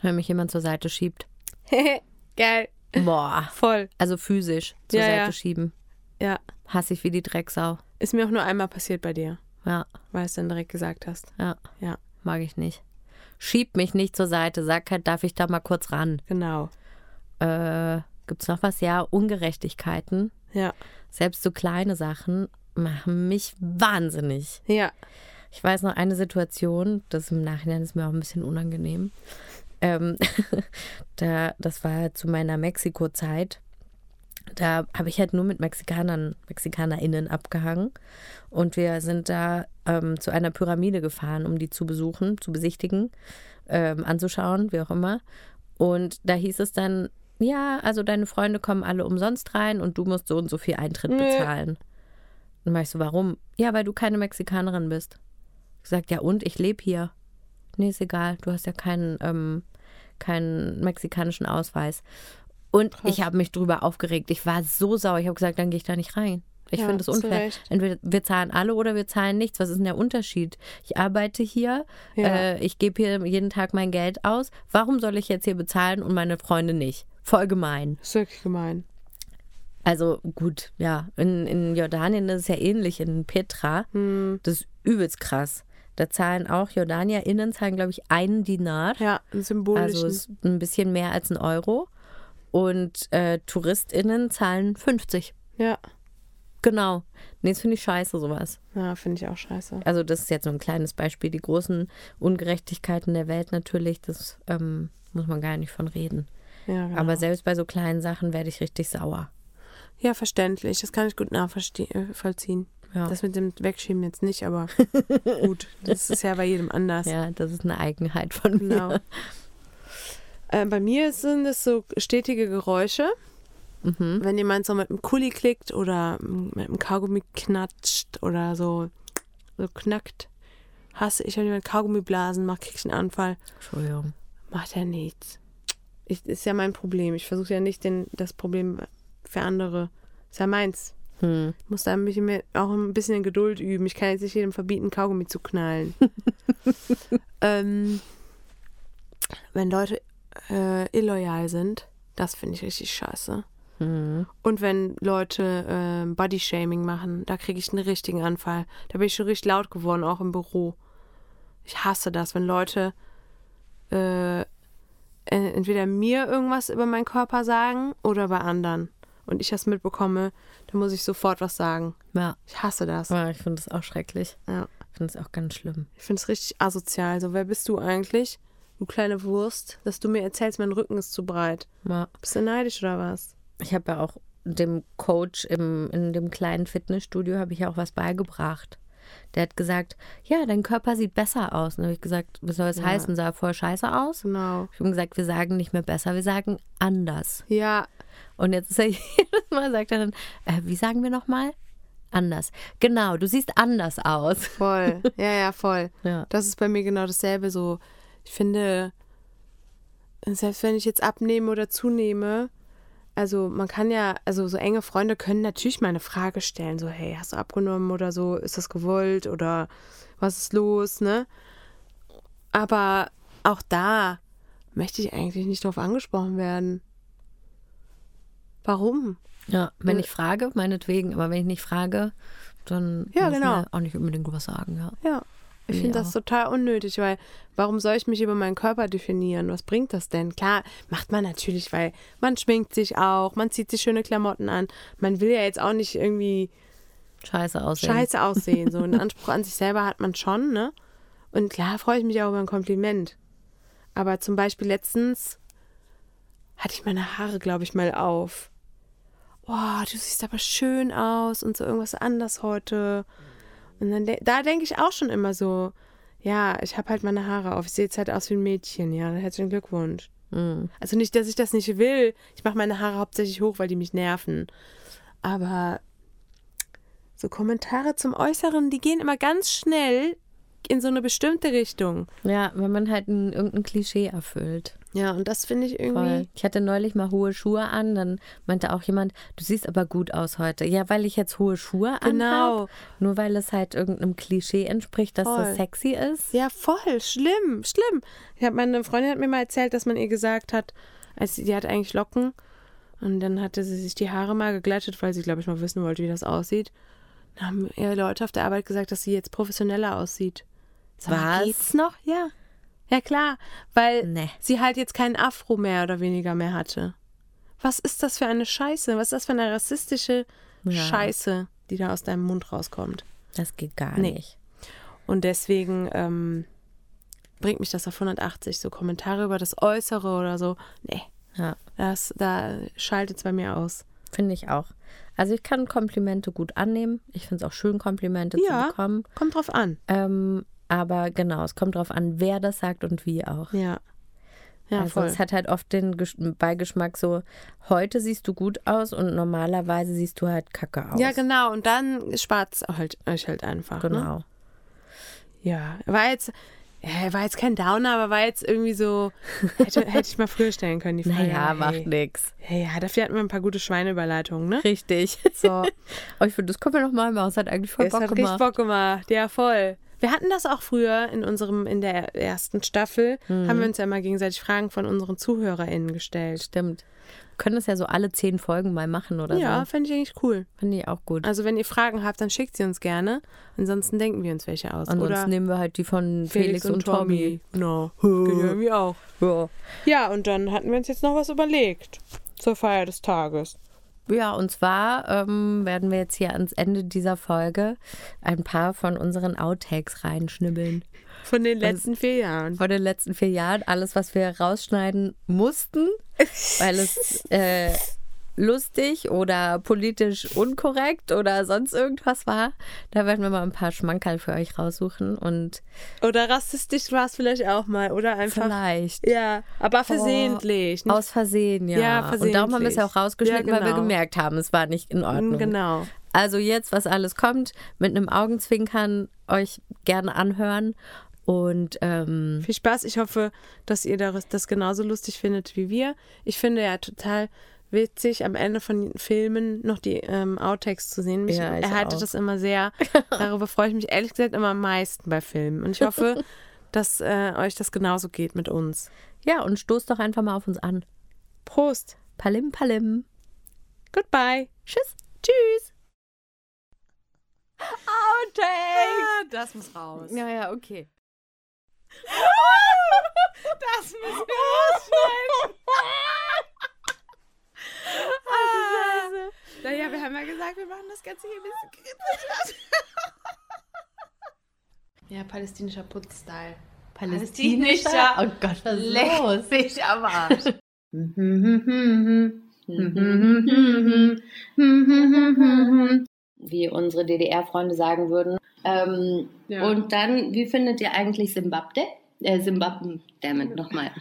wenn mich jemand zur Seite schiebt. Geil. Boah. Voll. Also physisch zur Ja, Seite ja. schieben. Ja. Hasse ich wie die Drecksau. Ist mir auch nur einmal passiert bei dir, Ja, weil du es dann direkt gesagt hast. ja. Ja, Mag ich nicht. Schieb mich nicht zur Seite. Sag halt, darf ich da mal kurz ran? genau. Äh, gibt's noch was? Ja, Ungerechtigkeiten. Ja. Selbst so kleine Sachen machen mich wahnsinnig. Ja. Ich weiß noch eine Situation, das im Nachhinein ist mir auch ein bisschen unangenehm. Ähm, da, das war zu meiner Mexiko-Zeit. Da habe ich halt nur mit Mexikanern, MexikanerInnen abgehangen. Und wir sind da ähm, zu einer Pyramide gefahren, um die zu besuchen, zu besichtigen, ähm, anzuschauen, wie auch immer. Und da hieß es dann, ja, also deine Freunde kommen alle umsonst rein und du musst so und so viel Eintritt Nee. bezahlen. Dann war ich so, warum? Ja, weil du keine Mexikanerin bist. Ich gesagt, ja und, ich lebe hier. Nee, ist egal, du hast ja keinen, ähm, keinen mexikanischen Ausweis. Und Krass. ich habe mich drüber aufgeregt. Ich war so sauer. Ich habe gesagt, dann gehe ich da nicht rein. Ich Ja, finde es unfair. Entweder wir zahlen alle oder wir zahlen nichts. Was ist denn der Unterschied? Ich arbeite hier, Ja. äh, ich gebe hier jeden Tag mein Geld aus. Warum soll ich jetzt hier bezahlen und meine Freunde nicht? Voll gemein. Ist wirklich gemein. Also gut, ja. In, in Jordanien ist es ja ähnlich, in Petra. Hm. Das ist übelst krass. Da zahlen auch JordanierInnen, zahlen, glaube ich, einen Dinar. Ja, ein symbolischen. Also ist ein bisschen mehr als ein Euro. Und äh, TouristInnen zahlen 50. ja. Genau. Nee, das finde ich scheiße, sowas. Ja, finde ich auch scheiße. Also, das ist jetzt so ein kleines Beispiel. Die großen Ungerechtigkeiten der Welt natürlich, das ähm, muss man gar nicht von reden. Ja, genau. Aber selbst bei so kleinen Sachen werde ich richtig sauer. ja, verständlich. Das kann ich gut nachvollziehen. Ja. Das mit dem Wegschieben jetzt nicht, aber gut. Das ist ja bei jedem anders. ja, das ist eine Eigenheit von mir. Genau. Äh, bei mir sind es so stetige Geräusche. Mhm. Wenn jemand so mit dem Kuli klickt oder mit dem Kaugummi knatscht oder so, so knackt, hasse ich, wenn jemand Kaugummi blasen macht, krieg ich einen Anfall. Entschuldigung. Macht ja nichts. Ich, ist ja mein Problem. Ich versuche ja nicht den, das Problem für andere. Ist ja meins. Hm. Ich muss da ein bisschen mehr, auch ein bisschen Geduld üben. Ich kann jetzt nicht jedem verbieten, Kaugummi zu knallen. ähm, wenn Leute äh, illoyal sind, das finde ich richtig scheiße. Hm. Und wenn Leute ähm, Bodyshaming machen, da kriege ich einen richtigen Anfall. Da bin ich schon richtig laut geworden, auch im Büro. Ich hasse das, wenn Leute äh, entweder mir irgendwas über meinen Körper sagen oder bei anderen. Und ich das mitbekomme, dann muss ich sofort was sagen. Ja. Ich hasse das. ja, ich finde das auch schrecklich. Ja. Ich finde es auch ganz schlimm. Ich finde es richtig asozial. So, wer bist du eigentlich? Du kleine Wurst, dass du mir erzählst, mein Rücken ist zu breit. Ja. Bist du neidisch oder was? Ich habe ja auch dem Coach im, in dem kleinen Fitnessstudio habe ich ja auch was beigebracht. Der hat gesagt, ja, dein Körper sieht besser aus. Und dann habe ich gesagt, was soll das Ja. heißen? Sah voll scheiße aus? Genau. Ich habe gesagt, wir sagen nicht mehr besser, wir sagen anders. Ja, Und jetzt ist er jedes Mal, sagt er dann, äh, wie sagen wir nochmal? Anders. Genau, du siehst anders aus. voll. ja, ja, voll. Ja. Das ist bei mir genau dasselbe so. Ich finde, selbst wenn ich jetzt abnehme oder zunehme, also man kann ja, also so enge Freunde können natürlich mal eine Frage stellen, so, hey, hast du abgenommen oder so, ist das gewollt oder was ist los, ne? Aber auch da möchte ich eigentlich nicht drauf angesprochen werden. Warum? Ja, wenn Äh. ich frage, meinetwegen, aber wenn ich nicht frage, dann Ja, muss genau. mir auch nicht unbedingt was sagen, ja. Ja. Ich finde das total unnötig, weil warum soll ich mich über meinen Körper definieren? Was bringt das denn? Klar, macht man natürlich, weil man schminkt sich auch, man zieht sich schöne Klamotten an. Man will ja jetzt auch nicht irgendwie Scheiße aussehen. scheiße aussehen. So einen Anspruch an sich selber hat man schon, ne? Und klar freue ich mich auch über ein Kompliment. Aber zum Beispiel letztens hatte ich meine Haare, glaube ich, mal auf. Boah, du siehst aber schön aus und so irgendwas anders heute. Und dann de da denke ich auch schon immer so, ja, ich habe halt meine Haare auf. Ich sehe jetzt halt aus wie ein Mädchen. Ja, herzlichen Glückwunsch. Mhm. Also nicht, dass ich das nicht will. Ich mache meine Haare hauptsächlich hoch, weil die mich nerven. Aber so Kommentare zum Äußeren, die gehen immer ganz schnell in so eine bestimmte Richtung. Ja, wenn man halt ein, irgendein Klischee erfüllt. Ja, und das finde ich irgendwie. Voll. Ich hatte neulich mal hohe Schuhe an, dann meinte auch jemand, du siehst aber gut aus heute. Ja, weil ich jetzt hohe Schuhe Genau. anhab, nur weil es halt irgendeinem Klischee entspricht, dass Voll. das sexy ist. Ja, voll. Schlimm, schlimm. Ich hab, meine Freundin hat mir mal erzählt, dass man ihr gesagt hat, als sie, die hat eigentlich Locken und dann hatte sie sich die Haare mal geglättet, weil sie, glaube ich, mal wissen wollte, wie das aussieht. Dann haben ihr Leute auf der Arbeit gesagt, dass sie jetzt professioneller aussieht. Sag Was? Geht's noch? Ja. Ja, klar. Weil Nee. sie halt jetzt keinen Afro mehr oder weniger mehr hatte. Was ist das für eine Scheiße? Was ist das für eine rassistische Ja. Scheiße, die da aus deinem Mund rauskommt? Das geht gar Nee. nicht. Und deswegen ähm, bringt mich das auf 180. So Kommentare über das Äußere oder so. Nee, Ja, das, da schaltet es bei mir aus. finde ich auch. Also ich kann Komplimente gut annehmen. Ich finde es auch schön, Komplimente Ja. zu bekommen. Kommt drauf an. Ähm, aber genau, es kommt drauf an, wer das sagt und wie auch. Ja. Ja, also voll. es hat halt oft den Gesch- Beigeschmack so, heute siehst du gut aus und normalerweise siehst du halt kacke aus. Ja, genau. Und dann spart es halt, euch halt einfach. Ne? Genau. Ja. War jetzt, ja, war jetzt kein Downer, aber war jetzt irgendwie so, hätte, hätte ich mal früher stellen können, die Frage. Naja, hey. macht nix. Hey, ja, dafür hatten wir ein paar gute Schweineüberleitungen, ne? Richtig. So. Aber ich finde, das können wir noch mal machen. Es hat eigentlich voll Es Bock hat richtig gemacht. Bock gemacht, ja voll. Wir hatten das auch früher in unserem, in der ersten Staffel, Mhm. haben wir uns ja immer gegenseitig Fragen von unseren ZuhörerInnen gestellt. Stimmt. Wir können das ja so alle zehn Folgen mal machen oder Ja, so. fände ich eigentlich cool. Finde ich auch gut. Also wenn ihr Fragen habt, dann schickt sie uns gerne. Ansonsten denken wir uns welche aus. Ansonsten Oder nehmen wir halt die von Felix, und, Tommy. No. Geht ja irgendwie auch. Ja. Ja, und dann hatten wir uns jetzt noch was überlegt. Zur Feier des Tages. Ja, und zwar ähm, werden wir jetzt hier ans Ende dieser Folge ein paar von unseren Outtakes reinschnibbeln. Von den letzten vier Jahren. Von den letzten vier Jahren, alles, was wir rausschneiden mussten, weil es äh, lustig oder politisch unkorrekt oder sonst irgendwas war. Da werden wir mal ein paar Schmankerl für euch raussuchen und Oder rassistisch war es vielleicht auch mal. Oder einfach. vielleicht Ja, aber versehentlich. nicht- aus Versehen, ja. Ja, Und darum haben wir es ja auch versehentlich. rausgeschnitten, Ja, weil wir genau. gemerkt haben, es war nicht in Ordnung. Genau. Also jetzt, was alles kommt, mit einem Augenzwinkern euch gerne anhören. Und ähm, Viel Spaß. Ich hoffe, dass ihr das, genauso lustig findet wie wir. Ich finde ja total witzig, am Ende von Filmen noch die ähm, Outtakes zu sehen. Mich Ja, ich erheitert auch. das immer sehr. Darüber freue ich mich ehrlich gesagt immer am meisten bei Filmen. Und ich hoffe, dass äh, euch das genauso geht mit uns. ja, und stoßt doch einfach mal auf uns an. Prost. Palim, palim. Goodbye. Tschüss. Tschüss. Outtake. das muss raus. Ja, ja, okay. Das müssen wir rausschneiden. Ah. Naja, wir haben ja gesagt, wir machen das Ganze hier ein bisschen kritisch. Ja, palästinischer Putzstyle. Palästinischer. Oh Gott, was ist los? dich am Arsch. Wie unsere DDR-Freunde sagen würden. Ähm, Ja. Und dann, wie findet ihr eigentlich Simbabwe? Äh, Simbabwe, damit nochmal.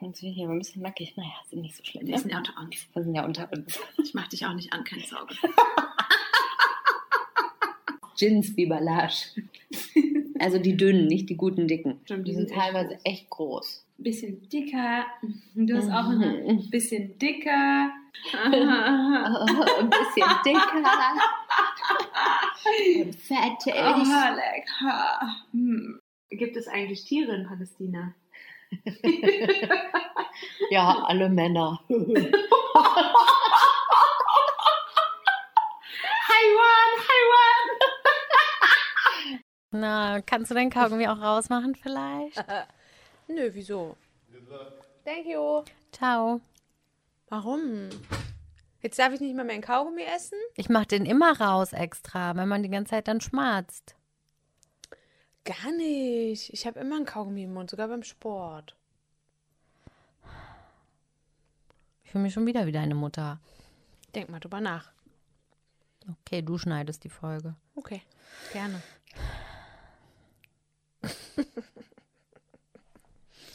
Jetzt bin ich hier mal ein bisschen nackig. Naja, sind nicht so schlimm. Wir Ne? sind ja unter uns. Wir sind ja unter uns. Ich mach dich auch nicht an, keine Sorge. Gins wie Ballage. Also die dünnen, nicht die guten dicken. Stimmt, die die sind sind echt teilweise echt groß. Bisschen dicker. Du hast auch Mhm. bisschen dicker. ein bisschen dicker. und fettig. Oh, lecker. Hm. Gibt es eigentlich Tiere in Palästina? Ja, alle Männer. Haiwan, Haiwan. Na, kannst du dein Kaugummi auch rausmachen vielleicht? Nö, wieso? Thank you. Ciao. Warum? Jetzt darf ich nicht mal mehr ein Kaugummi essen? Ich mach den immer raus extra, wenn man die ganze Zeit dann schmatzt. Gar nicht. Ich habe immer einen Kaugummi im Mund, sogar beim Sport. Ich fühle mich schon wieder wie deine Mutter. Denk mal drüber nach. Okay, du schneidest die Folge. Okay, gerne.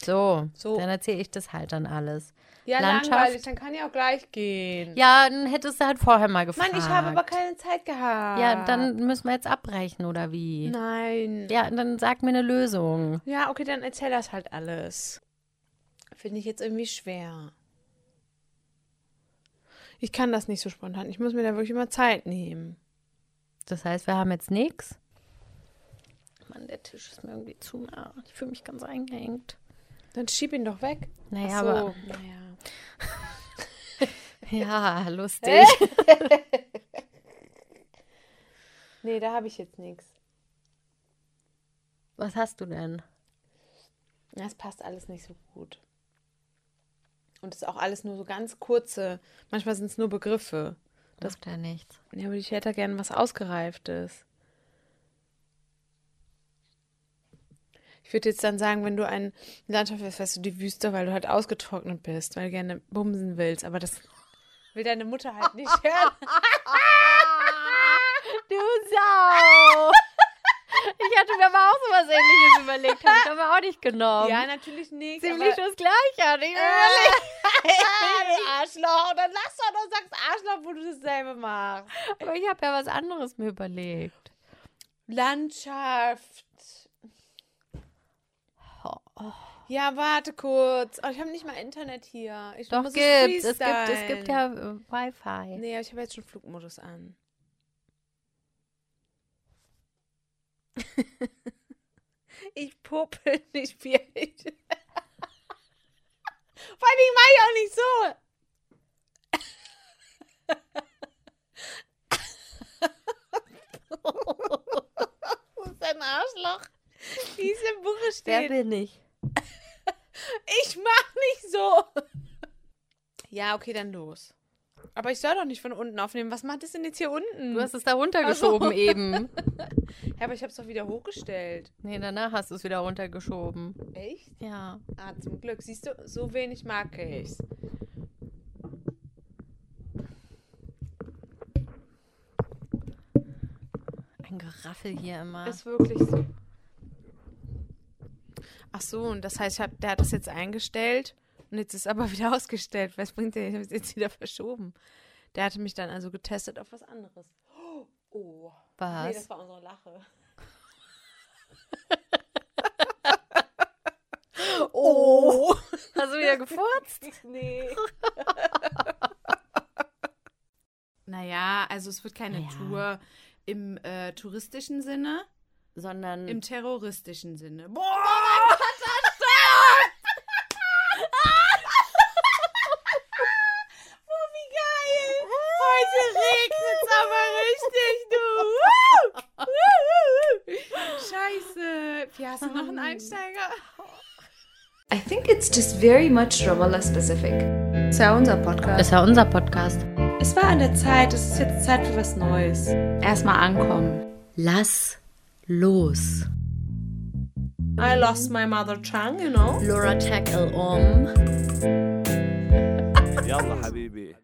So, So. dann erzähle ich das halt dann alles. Ja, Landschaft. langweilig, dann kann ja auch gleich gehen. Ja, dann hättest du halt vorher mal gefragt. Mann, ich habe aber keine Zeit gehabt. Ja, dann müssen wir jetzt abbrechen, oder wie? Nein. Ja, dann sag mir eine Lösung. Ja, okay, dann erzähl das halt alles. Finde ich jetzt irgendwie schwer. Ich kann das nicht so spontan. Ich muss mir da wirklich immer Zeit nehmen. Das heißt, wir haben jetzt nichts. Mann, der Tisch ist mir irgendwie zu nah. Ich fühle mich ganz eingeengt. Dann schieb ihn doch weg. Naja, so, aber. Naja. Ja, lustig. Nee, da habe ich jetzt nichts. Was hast du denn? Das passt alles nicht so gut. Und es ist auch alles nur so ganz kurze. Manchmal sind es nur Begriffe. Das macht ja nichts. Ja, aber ich hätte gerne was Ausgereiftes. Ich würde jetzt dann sagen, wenn du ein Landschaft wärst, wärst du die Wüste, weil du halt ausgetrocknet bist, weil du gerne bumsen willst. Aber das will deine Mutter halt nicht hören. Du Sau! Ich hatte mir aber auch so was ähnliches überlegt, habe ich aber auch nicht genommen. ja, natürlich nicht. Ziemlich das Gleiche hatte ich mir du Arschloch. Und dann lass doch und sagst Arschloch, wo du dasselbe machst. überlegt. Aber ich habe ja was anderes mir überlegt. Landschaft. Ja, warte kurz. Oh, ich habe nicht mal Internet hier. Ich Doch, muss gibt's. Es gibt, es gibt ja äh, Wi-Fi. Nee, aber ich habe jetzt schon Flugmodus an. ich puppel nicht ich. Vor allem ich auch nicht so. Wo ist dein Arschloch? Wie es im Buche Wer steht. bin ich? Ich mach nicht so. Ja, okay, dann los. Aber ich soll doch nicht von unten aufnehmen. Was macht das denn jetzt hier unten? Du hast es da runtergeschoben Ach so. eben. ja, aber ich hab's doch wieder hochgestellt. Nee, danach hast du es wieder runtergeschoben. Echt? Ja. Ah, zum Glück. Siehst du, so wenig mag ich's. Ein Geraffel hier immer. Ist wirklich so. Ach so, und das heißt, hab, der hat das jetzt eingestellt und jetzt ist aber wieder ausgestellt. Was bringt der? Ich habe es jetzt wieder verschoben. Der hatte mich dann also getestet auf was anderes. Oh. Was? Nee, das war unsere Lache. oh. Hast du wieder gefurzt? Nee. naja, also es wird keine Ja. Tour im äh, touristischen Sinne, Sondern im terroristischen Sinne. Boah! Oh Oh, wie geil! Heute regnet's aber richtig, du! Scheiße! Wie hast du noch einen Einsteiger? I think it's just very much Ramallah specific. Das ist ja unser Podcast. das ist ja unser Podcast. Es war an der Zeit, es ist jetzt Zeit für was Neues. Erstmal ankommen. Lass los. I lost my mother tongue, you know. Laura tackle um. يلا حبيبي